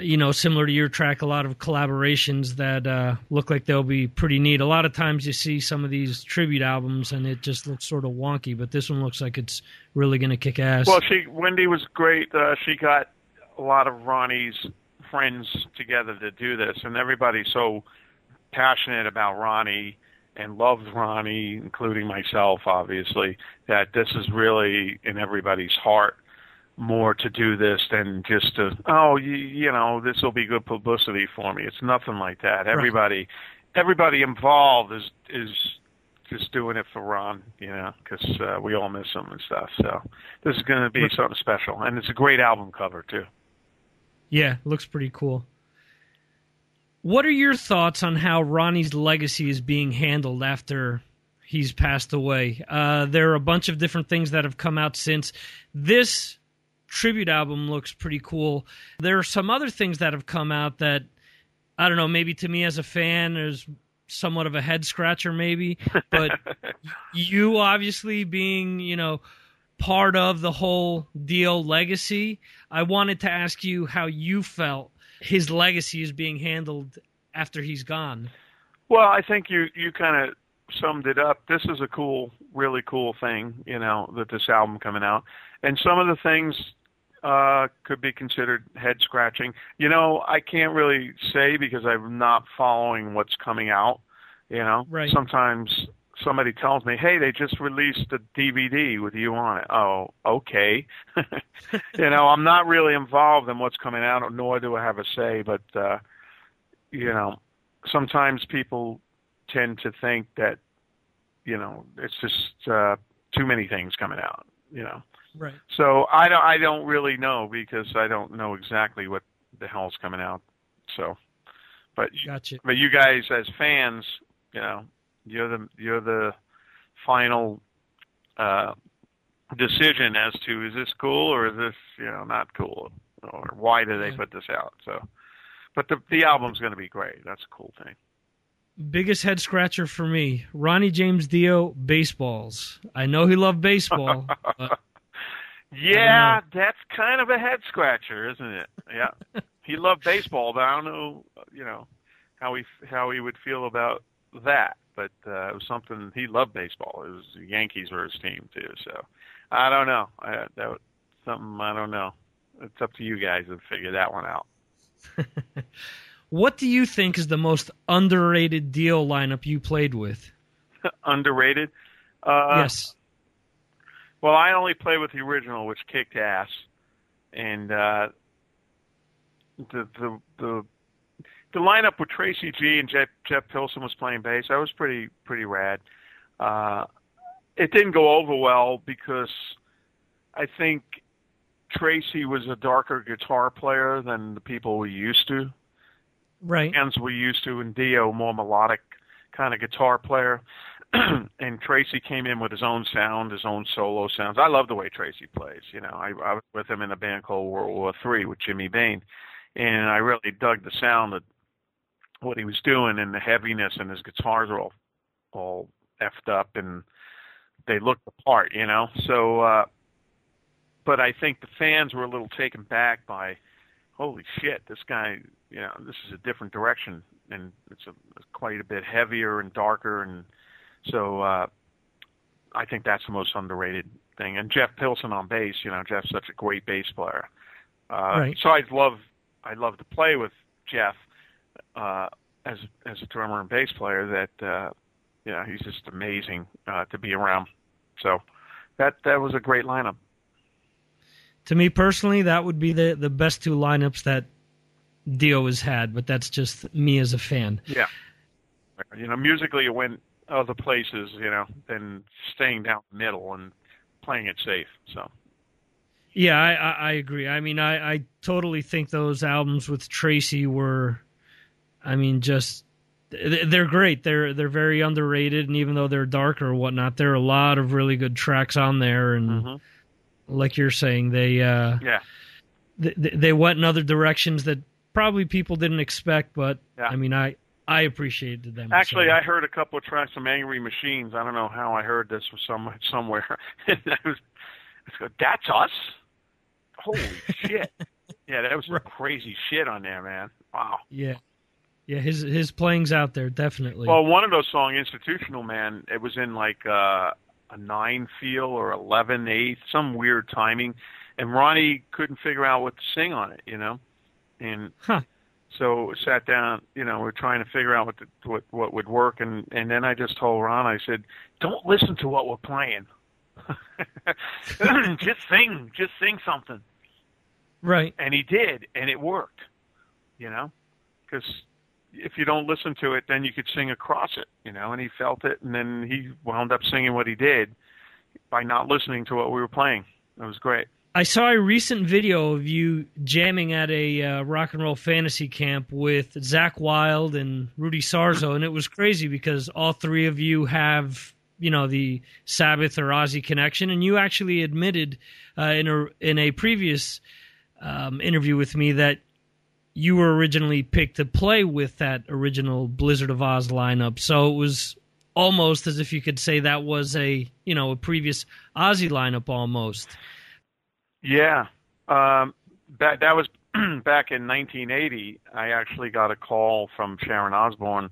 you know, similar to your track, a lot of collaborations that uh, look like they'll be pretty neat. A lot of times you see some of these tribute albums and it just looks sort of wonky, but this one looks like it's really going to kick ass. Well, she Wendy was great. Uh, she got a lot of Ronnie's friends together to do this, and everybody's so passionate about Ronnie and loves Ronnie, including myself, obviously, that this is really in everybody's heart more to do this than just to oh you, you know this will be good publicity for me. It's nothing like that. Everybody, everybody involved is is just doing it for Ron, you know, because uh, we all miss him and stuff. So this is going to be something special, and it's a great album cover too. Yeah, looks pretty cool. What are your thoughts on how Ronnie's legacy is being handled after he's passed away? Uh, there are a bunch of different things that have come out since. This tribute album looks pretty cool. There are some other things that have come out that, I don't know, maybe to me as a fan, is somewhat of a head scratcher, maybe. But you obviously being, you know, part of the whole Dio legacy, I wanted to ask you how you felt his legacy is being handled after he's gone. Well, I think you you kind of summed it up. This is a cool, really cool thing, you know, that this album coming out, and some of the things uh, could be considered head scratching. You know, I can't really say because I'm not following what's coming out. You know, Right. sometimes somebody tells me, "Hey, they just released a DVD with you on it." Oh, okay. you know, I'm not really involved in what's coming out, nor do I have a say. But uh, you know, sometimes people tend to think that you know it's just uh, too many things coming out. You know, Right. so I don't I don't really know because I don't know exactly what the hell's coming out. So, but Gotcha. but you guys as fans, you know, you're the you're the final uh, decision as to is this cool or is this you know not cool or why do they put this out? So, but the the album's going to be great. That's a cool thing. Biggest head scratcher for me Ronnie James Dio, baseballs. I know he loved baseball. but Yeah, that's kind of a head scratcher, isn't it? Yeah, he loved baseball, but I don't know, you know, how he how he would feel about that. But uh, it was something he loved baseball. It was the Yankees were his team too. So I don't know. I, that was something I don't know. It's up to you guys to figure that one out. what do you think is the most underrated Dio lineup you played with? Underrated. Uh, yes. Well, I only played with the original, which kicked ass, and uh, the the the the lineup with Tracy G and Jeff Jeff Pilson was playing bass. That was pretty pretty rad. Uh, it didn't go over well because I think Tracy was a darker guitar player than the people we used to Right. bands we used to, and Dio more melodic kind of guitar player. and Tracy came in with his own sound, his own solo sounds. I love the way Tracy plays. You know, I, I was with him in a band called World War Three with Jimmy Bain, and I really dug the sound of what he was doing and the heaviness, and his guitars are all all effed up and they looked the part. You know, so. uh but I think the fans were a little taken back by, holy shit, this guy, you know, this is a different direction, and it's a quite a bit heavier and darker, and so uh, I think that's the most underrated thing. And Jeff Pilson on bass, you know, Jeff's such a great bass player. Uh, Right. So I'd love I'd love to play with Jeff uh, as as a drummer and bass player. That uh, yeah, he's just amazing uh, to be around. So that that was a great lineup. To me personally, that would be the, the best two lineups that Dio has had, but that's just me as a fan. Yeah. You know, musically it went other places, you know, than staying down the middle and playing it safe. So Yeah, I, I, I agree. I mean, I, I totally think those albums with Tracy were, I mean, just they're great. They're they're very underrated, and even though they're darker or whatnot, there are a lot of really good tracks on there. And Mhm. like you're saying, they uh, Yeah. they, they went in other directions that probably people didn't expect. But Yeah. I mean, I I appreciated them. Actually, so. I heard a couple of tracks from Angry Machines. I don't know how I heard this from some somewhere. and I was, I was that's us. Holy shit! Yeah, that was some Right. crazy shit on there, man. Wow. yeah, yeah. His his playing's out there definitely. Well, one of those songs, "Institutional Man," it was in like uh, a nine feel or eleven eighth, some weird timing, and Ronnie couldn't figure out what to sing on it, you know, and Huh. So sat down, you know, we're trying to figure out what the, what what would work, and and then I just told Ron, I said, don't listen to what we're playing, just sing, just sing something right. and he did, and it worked. You know, because if you don't listen to it, then you could sing across it. You know, and he felt it, and then he wound up singing what he did by not listening to what we were playing. It was great. I saw a recent video of you jamming at a uh, rock and roll fantasy camp with Zakk Wylde and Rudy Sarzo, and it was crazy because all three of you have, you know, the Sabbath or Ozzy connection, and you actually admitted uh, in a in a previous um, interview with me that you were originally picked to play with that original Blizzard of Ozz lineup. So it was almost as if you could say that was a you know a previous Ozzy lineup almost. Yeah, um, that that was back in 1980. I actually got a call from Sharon Osbourne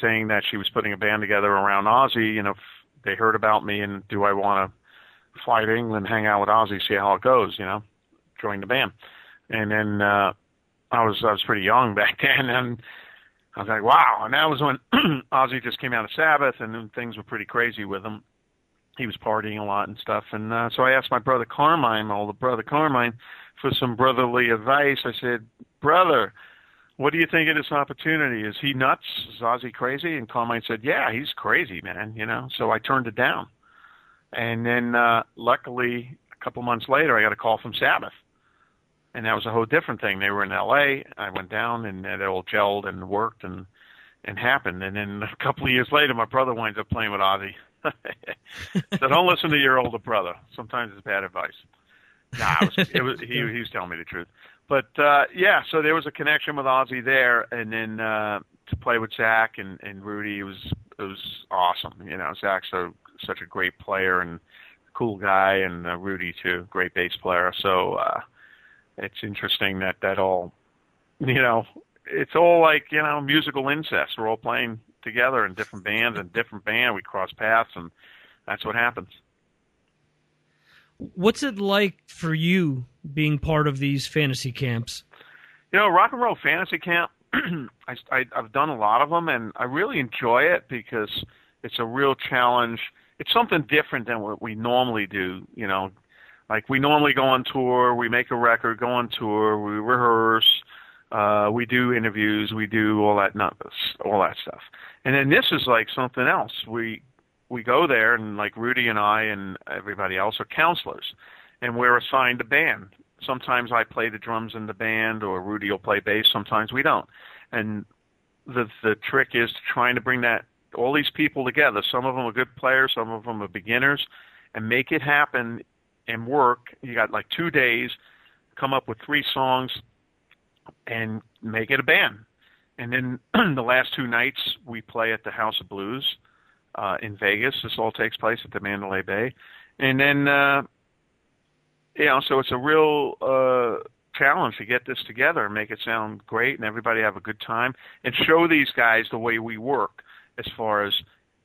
saying that she was putting a band together around Ozzy. You know, they heard about me and do I want to fly to England, hang out with Ozzy, see how it goes? You know, join the band. And then uh, I was I was pretty young back then, and I was like, wow. And that was when Ozzy just came out of Sabbath, and then things were pretty crazy with him he was partying a lot and stuff. And uh, so I asked my brother Carmine, my older brother Carmine, for some brotherly advice. I said, brother, what do you think of this opportunity? Is he nuts? Is Ozzy crazy? And Carmine said, yeah, he's crazy, man. You know. So I turned it down. And then uh, luckily, a couple months later, I got a call from Sabbath. And that was a whole different thing. They were in L.A. I went down, and it all gelled and worked and and happened. And then a couple of years later, my brother winds up playing with Ozzy. so don't listen to your older brother. Sometimes it's bad advice. Nah, it was, it was, he, he was telling me the truth. But uh, yeah, so there was a connection with Ozzy there, and then uh, to play with Zakk and, and Rudy, it was it was awesome. You know, Zakk's a, such a great player and cool guy, and uh, Rudy too, great bass player. So uh, it's interesting that that all, you know, it's all like you know musical incest. We're all playing together in different bands and different band. We cross paths, and that's what happens. What's it like for you being part of these fantasy camps? You know, rock and roll fantasy camp. I, I I've done a lot of them, and I really enjoy it because it's a real challenge. It's something different than what we normally do. You know, like we normally go on tour, we make a record, go on tour, we rehearse, uh, we do interviews, we do all that not all that stuff. And then this is like something else. We we go there and like Rudy and I and everybody else are counselors and we're assigned a band. Sometimes I play the drums in the band or Rudy will play bass, sometimes we don't. And the the trick is trying to bring that all these people together. Some of them are good players, some of them are beginners and make it happen and work. You got like 2 days, come up with 3 songs and make it a band. And then the last two nights we play at the House of Blues uh, in Vegas. This all takes place at the Mandalay Bay, and then uh, you know, so it's a real uh, challenge to get this together and make it sound great, and everybody have a good time, and show these guys the way we work as far as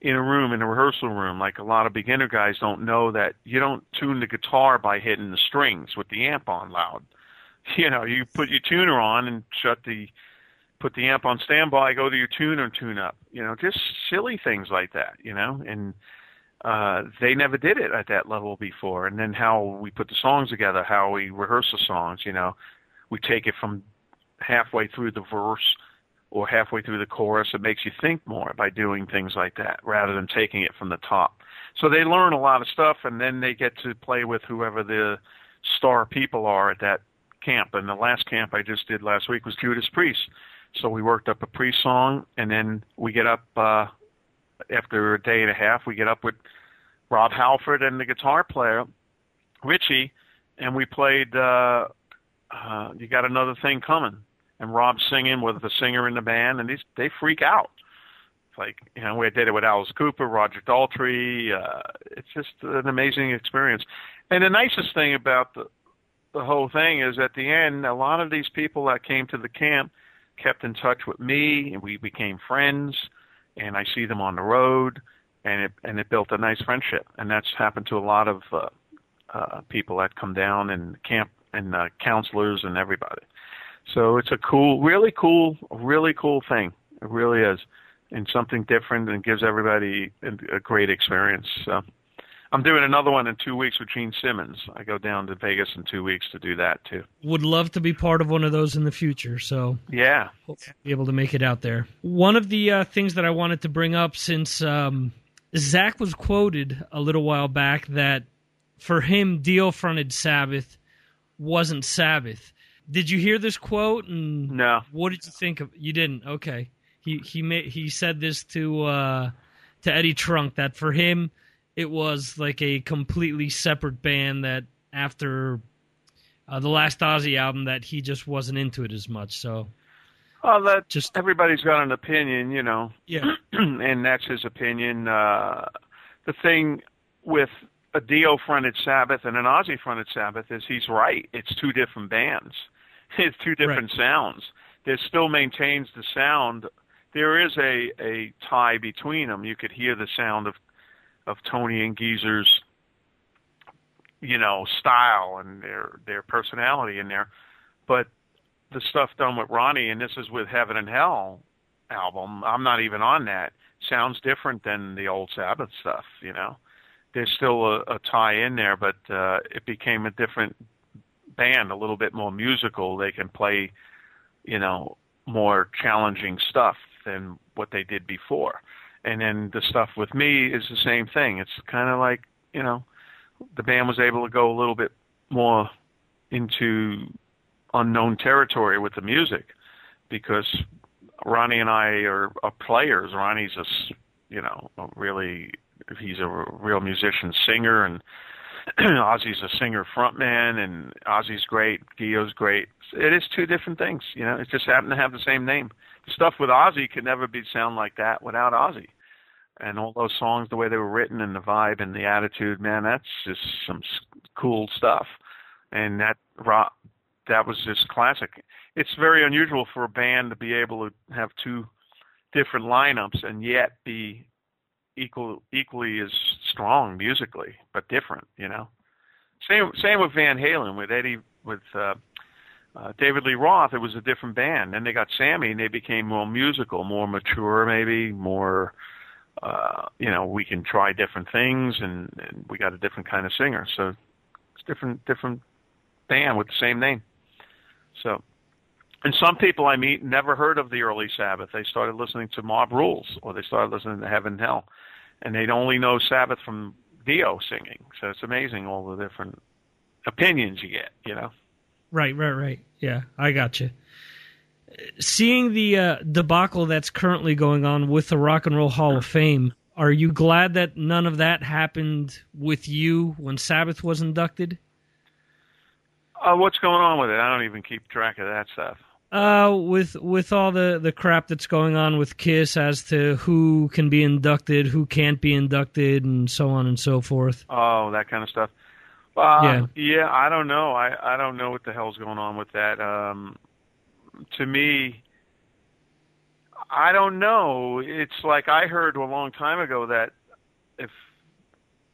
in a room in a rehearsal room like a lot of beginner guys don't know that you don't tune the guitar by hitting the strings with the amp on loud you know you put your tuner on and shut the put the amp on standby, go to your tuner and tune up. You know, just silly things like that, you know, and uh, they never did it at that level before. And then how we put the songs together, how we rehearse the songs, you know, we take it from halfway through the verse or halfway through the chorus. It makes you think more by doing things like that rather than taking it from the top. So they learn a lot of stuff and then they get to play with whoever the star people are at that camp. And the last camp I just did last week was Judas Priest. So we worked up a Priest song, and then we get up uh, after a day and a half. We get up with Rob Halford and the guitar player Richie, and we played. Uh, uh, you got another thing coming, and Rob's singing with the singer in the band, and these they freak out. It's like you know we did it with Alice Cooper, Roger Daltrey. Uh, it's just an amazing experience, and the nicest thing about the the whole thing is at the end, a lot of these people that came to the camp kept in touch with me, and we became friends. And I see them on the road, and it and it built a nice friendship. And that's happened to a lot of uh, uh, people that come down and camp and uh, counselors and everybody. So it's a cool, really cool, really cool thing. It really is, and something different and gives everybody a, great experience. So. I'm doing another one in two weeks with Gene Simmons. I go down to Vegas in two weeks to do that too. Would love to be part of one of those in the future. So yeah, be able to make it out there. One of the uh, things that I wanted to bring up since um, Zakk was quoted a little while back that for him, Dio fronted Sabbath wasn't Sabbath. Did you hear this quote? And no. What did you think of? You didn't. Okay. He he made he said this to uh, to Eddie Trunk that for him it was like a completely separate band that after uh, the last Ozzy album that he just wasn't into it as much. So, well, that just everybody's got an opinion, you know. Yeah, and that's his opinion. Uh, the thing with a Dio fronted Sabbath and an Ozzy fronted Sabbath is he's right. It's two different bands. It's two different right. sounds. It still maintains the sound. There is a a tie between them. You could hear the sound of of Tony and Geezer's you know style and their their personality in there. But the stuff done with Ronnie and this is with Heaven and Hell album I'm not even on that sounds different than the old Sabbath stuff you know? There's still a, a tie in there but uh it became a different band a little bit more musical. They can play you know more challenging stuff than what they did before and then the stuff with me is the same thing. It's kind of like you know, the band was able to go a little bit more into unknown territory with the music because Ronnie and I are, are players. Ronnie's a you know a really he's a real musician singer and Ozzy's a singer frontman and Ozzy's great, Dio's great. It is two different things, you know. It just happened to have the same name stuff with Ozzy could never be sound like that without Ozzy. And all those songs, the way they were written, and the vibe and the attitude, man, that's just some cool stuff. And that rock, that was just classic. It's very unusual for a band to be able to have two different lineups and yet be equal equally as strong musically, but different. You know, same same with Van Halen with Eddie with uh, uh, David Lee Roth, it was a different band. Then they got Sammy, and they became more musical, more mature, maybe more. Uh, you know, we can try different things, and, and we got a different kind of singer. So it's different, different band with the same name. So, and some people I meet never heard of the early Sabbath. They started listening to Mob Rules, or they started listening to Heaven and Hell, and they'd only know Sabbath from Dio singing. So it's amazing all the different opinions you get. You know. Right, right, right. Yeah, I got you. Seeing the uh, debacle that's currently going on with the Rock and Roll Hall of Fame, are you glad that none of that happened with you when Sabbath was inducted? Uh, what's going on with it? I don't even keep track of that stuff. Uh, with with all the the crap that's going on with Kiss as to who can be inducted, who can't be inducted, and so on and so forth. Oh, that kind of stuff. Uh, yeah. yeah, I don't know. I I don't know what the hell's going on with that. Um, to me, I don't know. It's like I heard a long time ago that if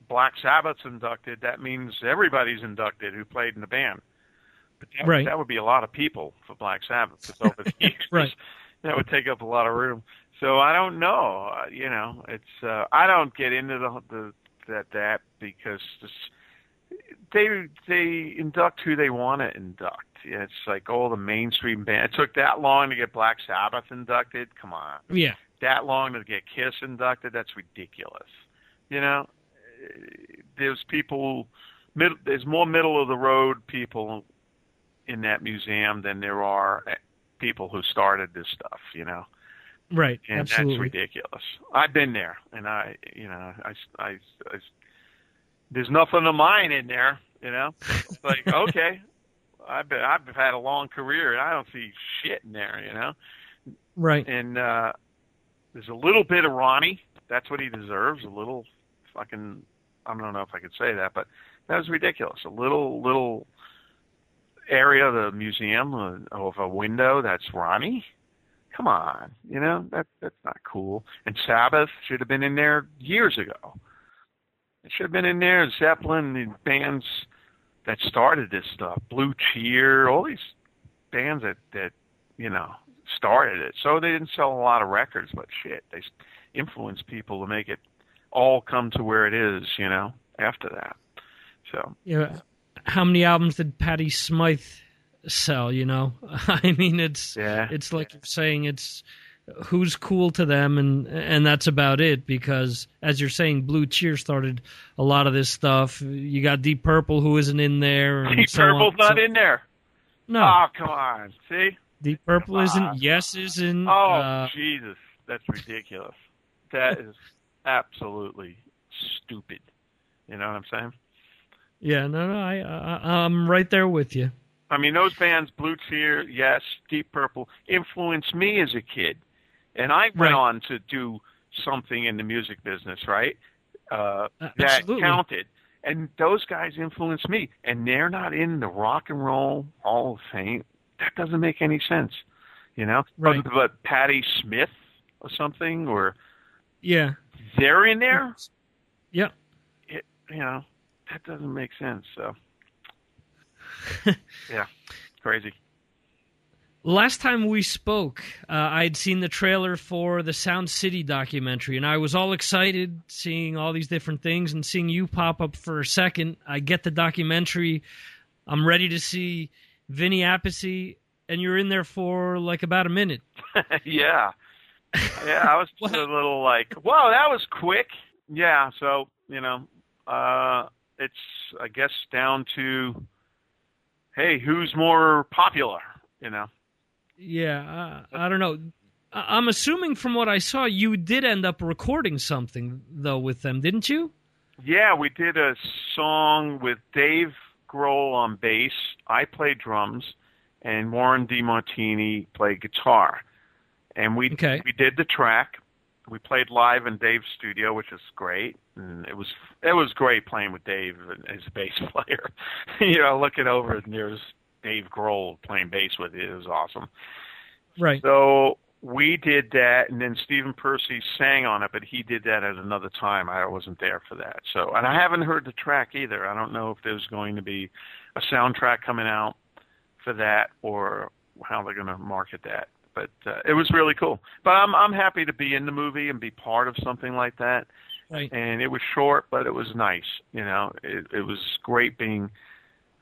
Black Sabbath's inducted, that means everybody's inducted who played in the band. But that, right. that would be a lot of people for Black Sabbath. So over the years, right. That would take up a lot of room. So I don't know. Uh, you know, it's uh, I don't get into the the that that because this they they induct who they want to induct. It's like all the mainstream bands. It took that long to get Black Sabbath inducted. Come on. Yeah. That long to get Kiss inducted. That's ridiculous. You know, there's people mid, there's more middle of the road people in that museum than there are people who started this stuff. You know, Right. and Absolutely. that's ridiculous. I've been there, and I, you know, I, I, I there's nothing of mine in there. You know, it's like okay, I've been, I've had a long career, and I don't see shit in there. You know, Right. and uh, there's a little bit of Ronnie. That's what he deserves. A little fucking. I don't know if I could say that, but that was ridiculous. A little little area of the museum uh, of a window that's Ronnie. Come on, you know that that's not cool. And Sabbath should have been in there years ago. It should have been in there. Zeppelin, the bands that started this stuff, Blue Cheer, all these bands that that you know started it. So they didn't sell a lot of records, but shit, they influenced people to make it all come to where it is. You know, after that. So Yeah. How many albums did Patty Smythe sell? You know, I mean, it's yeah, it's like saying it's who's cool to them, and and that's about it. Because as you're saying, Blue Cheer started a lot of this stuff. You got Deep Purple, who isn't in there. And Deep so on. Purple's not So- in there. No, Oh, come on. See? Deep Purple come isn't. on. Yes, isn't. Oh, uh, Jesus. That's ridiculous. That is absolutely stupid. You know what I'm saying? yeah, no, no, I, I I'm right there with you. I mean, those bands, Blue Cheer, yes, Deep Purple, influenced me as a kid. And I went Right. on to do something in the music business, right? Uh, Uh, that absolutely. counted. And those guys influenced me. And they're not in the Rock and Roll Hall of Fame. That doesn't make any sense. You know? Right. But, but Patti Smith or something, or Yeah. they're in there, Yep. it, you know, that doesn't make sense. So, yeah, crazy. Last time we spoke, uh, I'd seen the trailer for the Sound City documentary, and I was all excited seeing all these different things and seeing you pop up for a second. I get the documentary. I'm ready to see Vinny Appice, and you're in there for like about a minute. yeah. Yeah, I was just a little like, whoa, that was quick. Yeah, so, you know, uh it's I guess down to hey, who's more popular, you know. Yeah, uh, I don't know. I- I'm assuming from what I saw, you did end up recording something though with them, didn't you? Yeah, we did a song with Dave Grohl on bass. I played drums, and Warren DeMartini played guitar. And we Okay. we did the track. We played live in Dave's studio, which is great. And it was it was great playing with Dave as a bass player. you know, looking over and there's Dave Grohl playing bass with you. It was awesome. Right. So we did that, and then Stephen Pearcy sang on it, but he did that at another time. I wasn't there for that. So, and I haven't heard the track either. I don't know if there's going to be a soundtrack coming out for that or how they're going to market that. But uh, it was really cool. But I'm I'm happy to be in the movie and be part of something like that. Right. And it was short, but it was nice. You know, it, it was great being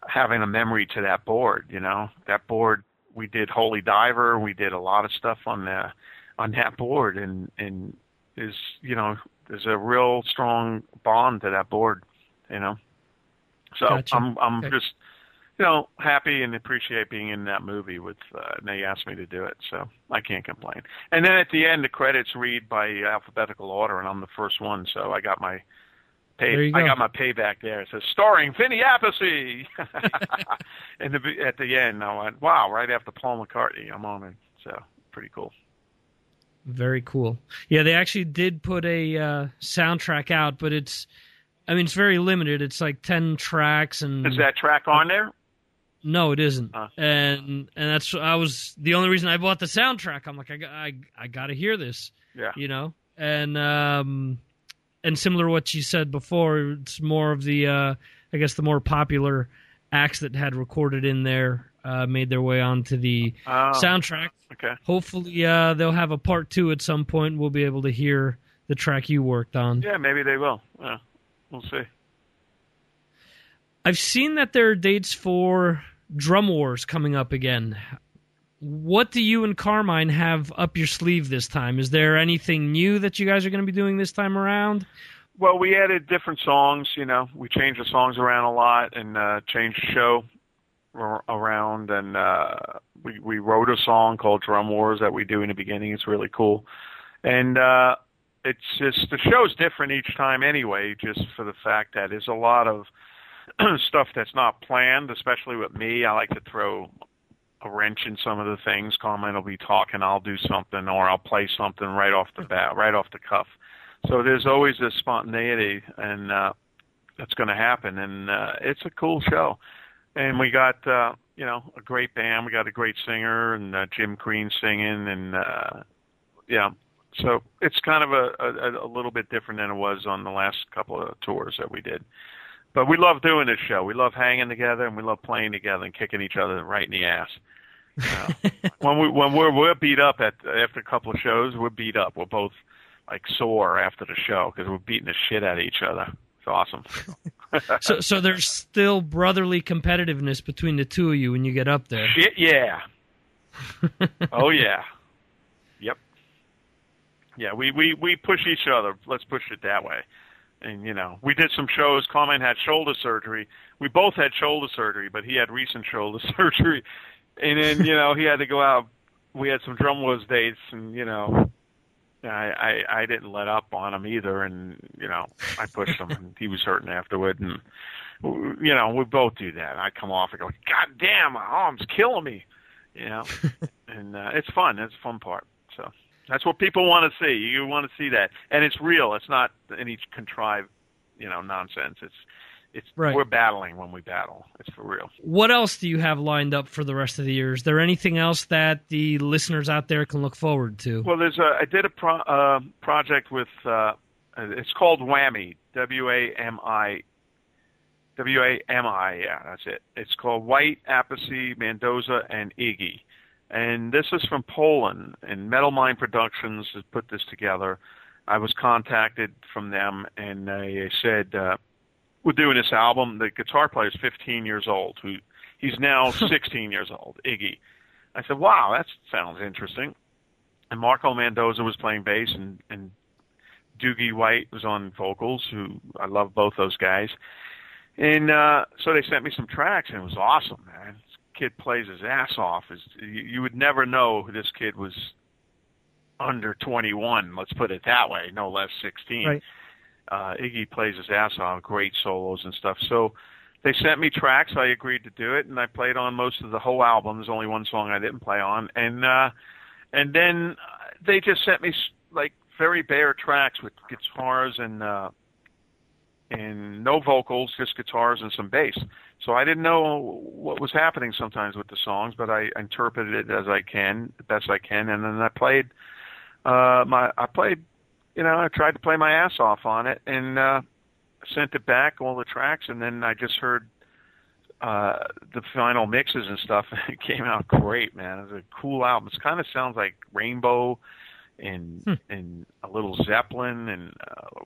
having a memory to that board. You know, that board we did Holy Diver. We did a lot of stuff on the on that board, and and is you know there's a real strong bond to that board. You know, so Gotcha. I'm I'm Okay. just you know happy and appreciate being in that movie with. Uh, and they asked me to do it, so I can't complain. And then at the end, the credits read by alphabetical order, and I'm the first one, so I got my. Pay, you I got my payback there. It says starring Vinny Appice. and the, at the end, I went, "Wow!" Right after Paul McCartney, I'm on it. So pretty cool. Very cool. Yeah, they actually did put a uh, soundtrack out, but it's, I mean, it's very limited. It's like ten tracks, and Is that track on there? no, it isn't. Huh. And and that's I was the only reason I bought the soundtrack. I'm like, I I, I got to hear this, Yeah. you know. And um, and similar to what you said before, it's more of the, uh, I guess, the more popular acts that had recorded in there uh, made their way onto the Oh, soundtrack okay. hopefully uh, they'll have a part two at some point. We'll be able to hear the track you worked on. Yeah, maybe they will. Yeah, we'll see. I've seen that there are dates for Drum Wars coming up again. What do you and Carmine have up your sleeve this time? Is there anything new that you guys are going to be doing this time around? Well, we added different songs. You know, we changed the songs around a lot and uh, changed the show around. And uh, we we wrote a song called Drum Wars that we do in the beginning. It's really cool, and uh, it's just the show's different each time anyway. Just for the fact that there's a lot of stuff that's not planned, especially with me. I like to throw a wrench in some of the things. Carmine will be talking, I'll do something, or I'll play something right off the bat, right off the cuff. So there's always this spontaneity, and uh, that's going to happen, and uh, it's a cool show. And we got, uh, you know, a great band. We got a great singer, and uh, Jim Green singing, and uh, yeah. So it's kind of a, a, a little bit different than it was on the last couple of tours that we did. But we love doing this show. We love hanging together, and we love playing together and kicking each other right in the ass. Uh, when we when we're we're beat up at after a couple of shows, we're beat up. We're both like sore after the show because we're beating the shit out of each other. It's awesome. So, so there's still brotherly competitiveness between the two of you when you get up there. Shit, yeah. oh yeah. Yep. Yeah, we we we push each other. Let's push it that way. And you know, we did some shows. Carmine had shoulder surgery. We both had shoulder surgery, but he had recent shoulder surgery. And then you know he had to go out. We had some drum wars dates, and you know, I I, I didn't let up on him either. And you know, I pushed him, and he was hurting afterward. And you know, we both do that. I come off and go, God damn, my arm's killing me. You know, and uh, it's fun. It's a fun part. So that's what people want to see. You want to see that, and it's real. It's not any contrived, you know, nonsense. It's it's Right. we're battling when we battle. It's for real. What else do you have lined up for the rest of the year? Is there anything else that the listeners out there can look forward to? Well, there's a I did a pro, uh, project with uh, it's called Whammy W A M I W A M I yeah that's it. It's called White Appice Mendoza and Iggy, and this is from Poland. And Metal Mind Productions has put this together. I was contacted from them, and they said uh, we're doing this album. The guitar player is 15 years old. Who he's now 16 years old. Iggy. I said, wow, that sounds interesting and Marco Mendoza was playing bass, and and Doogie White was on vocals. Who I love both those guys, and uh, so they sent me some tracks, and it was awesome, man. This kid plays his ass off. Is you, you would never know this kid was under 21. Let's put it that way, no less 16. Right. Uh, Iggy plays his ass off, great solos and stuff. So they sent me tracks. I agreed to do it, and I played on most of the whole album. There's only one song I didn't play on, and uh, and then uh, they just sent me like very bare tracks with guitars and uh, and no vocals, just guitars and some bass. So I didn't know what was happening sometimes with the songs, but I interpreted it as I can, best I can, and then I played. Uh, my I played, you know, I tried to play my ass off on it, and uh, sent it back all the tracks, and then I just heard uh the final mixes and stuff and it came out great man. It's a cool album. It kind of sounds like rainbow and Hmm. and a little zeppelin and uh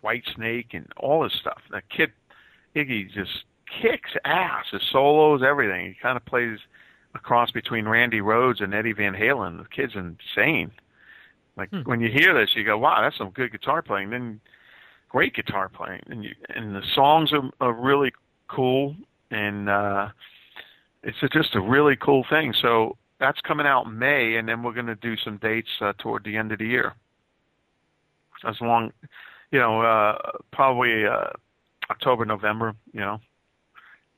white snake and all this stuff. That kid iggy just kicks ass. His solos everything. He kind of plays a cross between randy rhoads and eddie van halen. The kid's insane like Hmm. when you hear this you go wow that's some good guitar playing. Then great guitar playing. And you and the songs are, are really cool. And uh it's just a really cool thing. So that's coming out may and then we're going to do some dates uh, toward the end of the year. As long you know uh probably uh october november you know.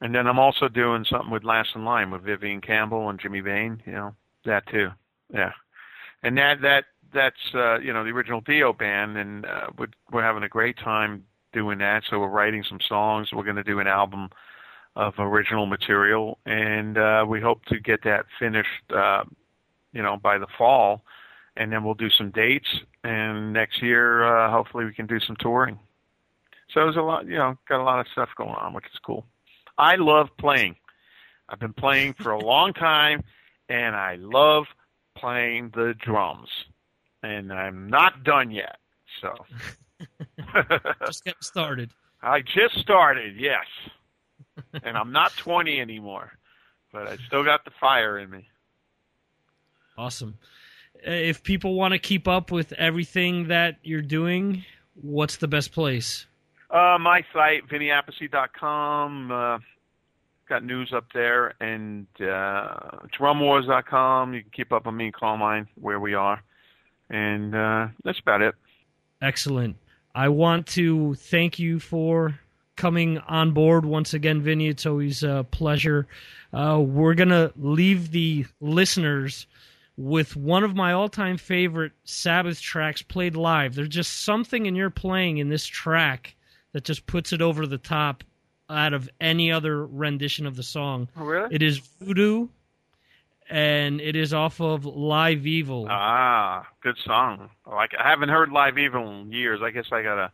And then i'm also doing something with last in line with vivian campbell and jimmy bain you know. That too. Yeah. And that that that's uh you know the original dio band and uh we're, we're having a great time doing that. So we're writing some songs. We're going to do an album of original material and uh we hope to get that finished uh you know by the fall. And then we'll do some dates and next year uh hopefully we can do some touring. So there's a lot you know got a lot of stuff going on which is cool. I love playing. I've been playing for a long time and i love playing the drums and i'm not done yet so Just getting started. I just started, yes. and I'm not 20 anymore, but I still got the fire in me. Awesome. If people want to keep up with everything that you're doing, what's the best place? Uh, my site, vinnyappice.com. Uh, got news up there, and uh, drumwars.com. You can keep up on me and Carmine where we are, and uh, that's about it. Excellent. I want to thank you for coming on board once again, Vinny. It's always a pleasure. Uh, we're gonna leave the listeners with one of my all-time favorite Sabbath tracks played live. There's just something in your playing in this track that just puts it over the top out of any other rendition of the song. Oh, really? It is Voodoo, and it is off of Live Evil. Ah, good song. Like I haven't heard Live Evil in years. I guess I gotta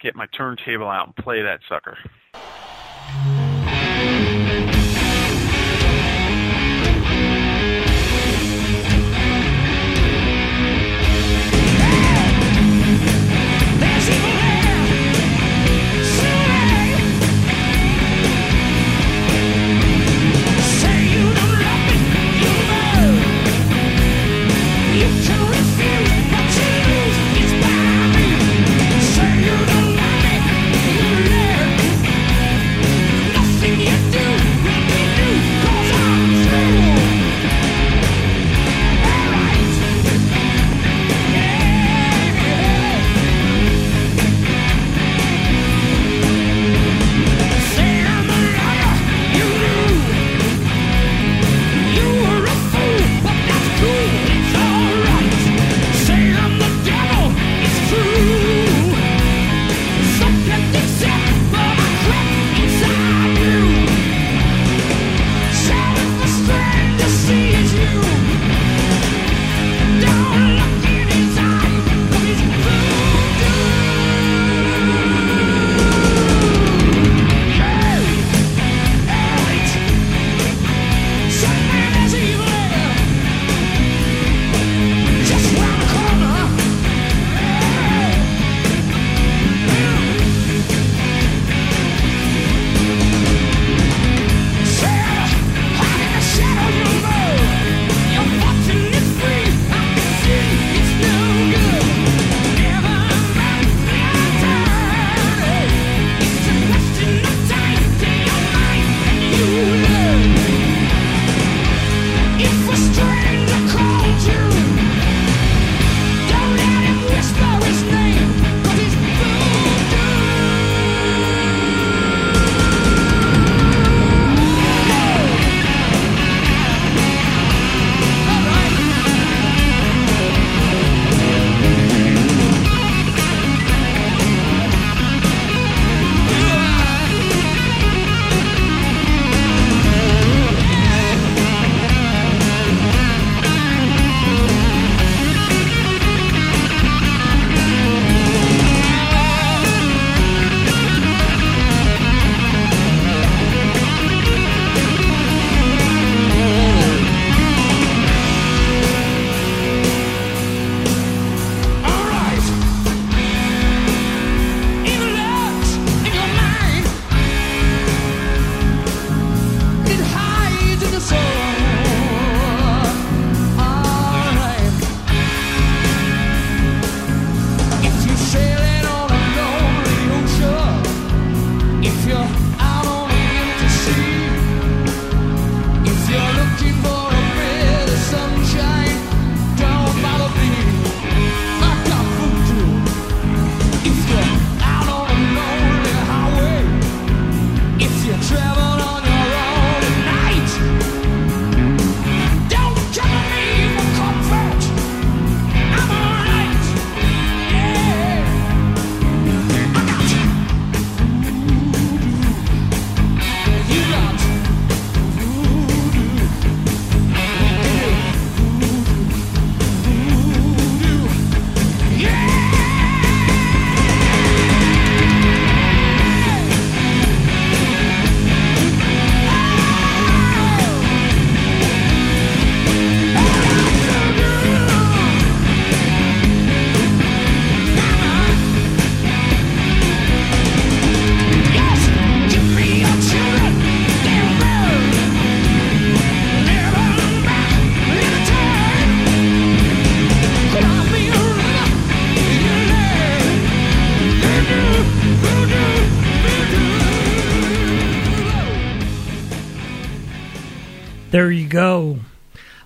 get my turntable out and play that sucker.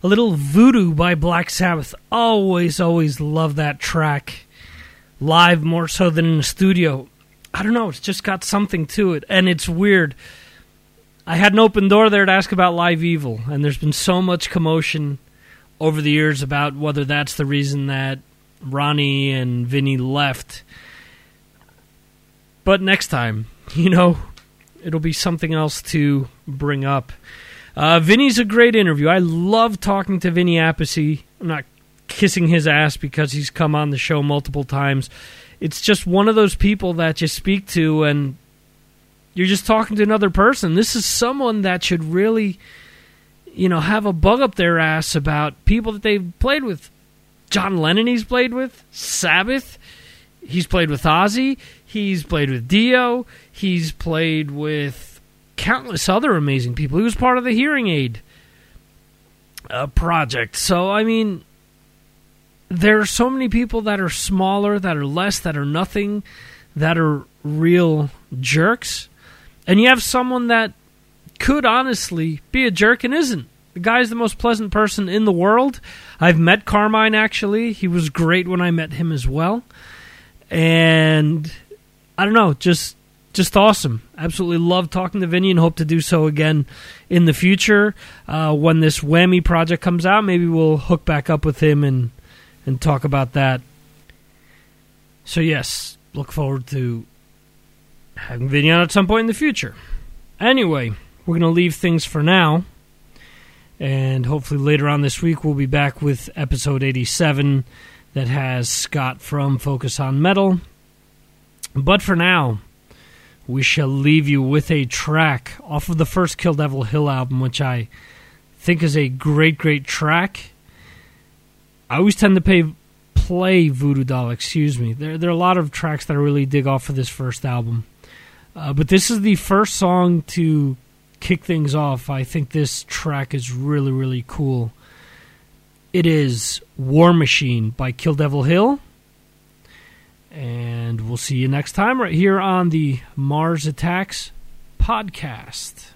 A little voodoo by Black Sabbath. Always, always love that track. Live more so than in the studio. I don't know, it's just got something to it. And it's weird. I had an open door there to ask about Live Evil, and there's been so much commotion over the years about whether that's the reason that Ronnie and Vinny left. But next time, you know, it'll be something else to bring up. Uh, Vinny's a great interview. I love talking to Vinny Appice. I'm not kissing his ass because he's come on the show multiple times. It's just one of those people that you speak to and you're just talking to another person. This is someone that should really, you know, have a bug up their ass about people that they've played with. John Lennon, he's played with, Sabbath, he's played with Ozzy, he's played with Dio, he's played with countless other amazing people. He was part of the hearing aid uh, project. So, I mean, there are so many people that are smaller, that are less, that are nothing, that are real jerks. And you have someone that could honestly be a jerk and isn't. The guy's the most pleasant person in the world. I've met Carmine actually. He was great when I met him as well. And I don't know, just just awesome. Absolutely love talking to Vinny and hope to do so again in the future. Uh, when this whammy project comes out, maybe we'll hook back up with him and and talk about that. So yes, look forward to having Vinny on at some point in the future. Anyway, we're gonna leave things for now. And hopefully later on this week we'll be back with episode 87 that has Scott from Focus on Metal. But for now, we shall leave you with a track off of the first Kill Devil Hill album, which I think is a great, great track. I always tend to pay, play Voodoo Doll, excuse me. There, there are a lot of tracks that I really dig off of this first album. Uh, but this is the first song to kick things off. I think this track is really, really cool. It is War Machine by Kill Devil Hill. And we'll see you next time right here on the Mars Attacks podcast.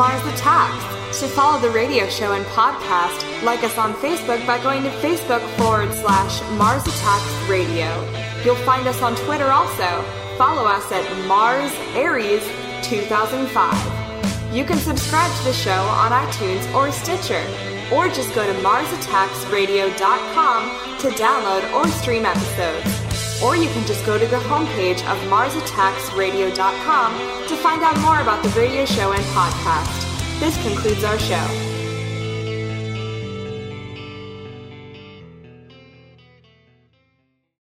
Mars Attacks. To follow the radio show and podcast, like us on Facebook by going to Facebook forward slash Mars Attacks Radio. You'll find us on Twitter also. Follow us at Mars Aries 2005. You can subscribe to the show on iTunes or Stitcher, or just go to MarsAttacksRadio.com to download or stream episodes. Or you can just go to the homepage of MarsAttacksRadio.com to find out more about the radio show and podcast. This concludes our show.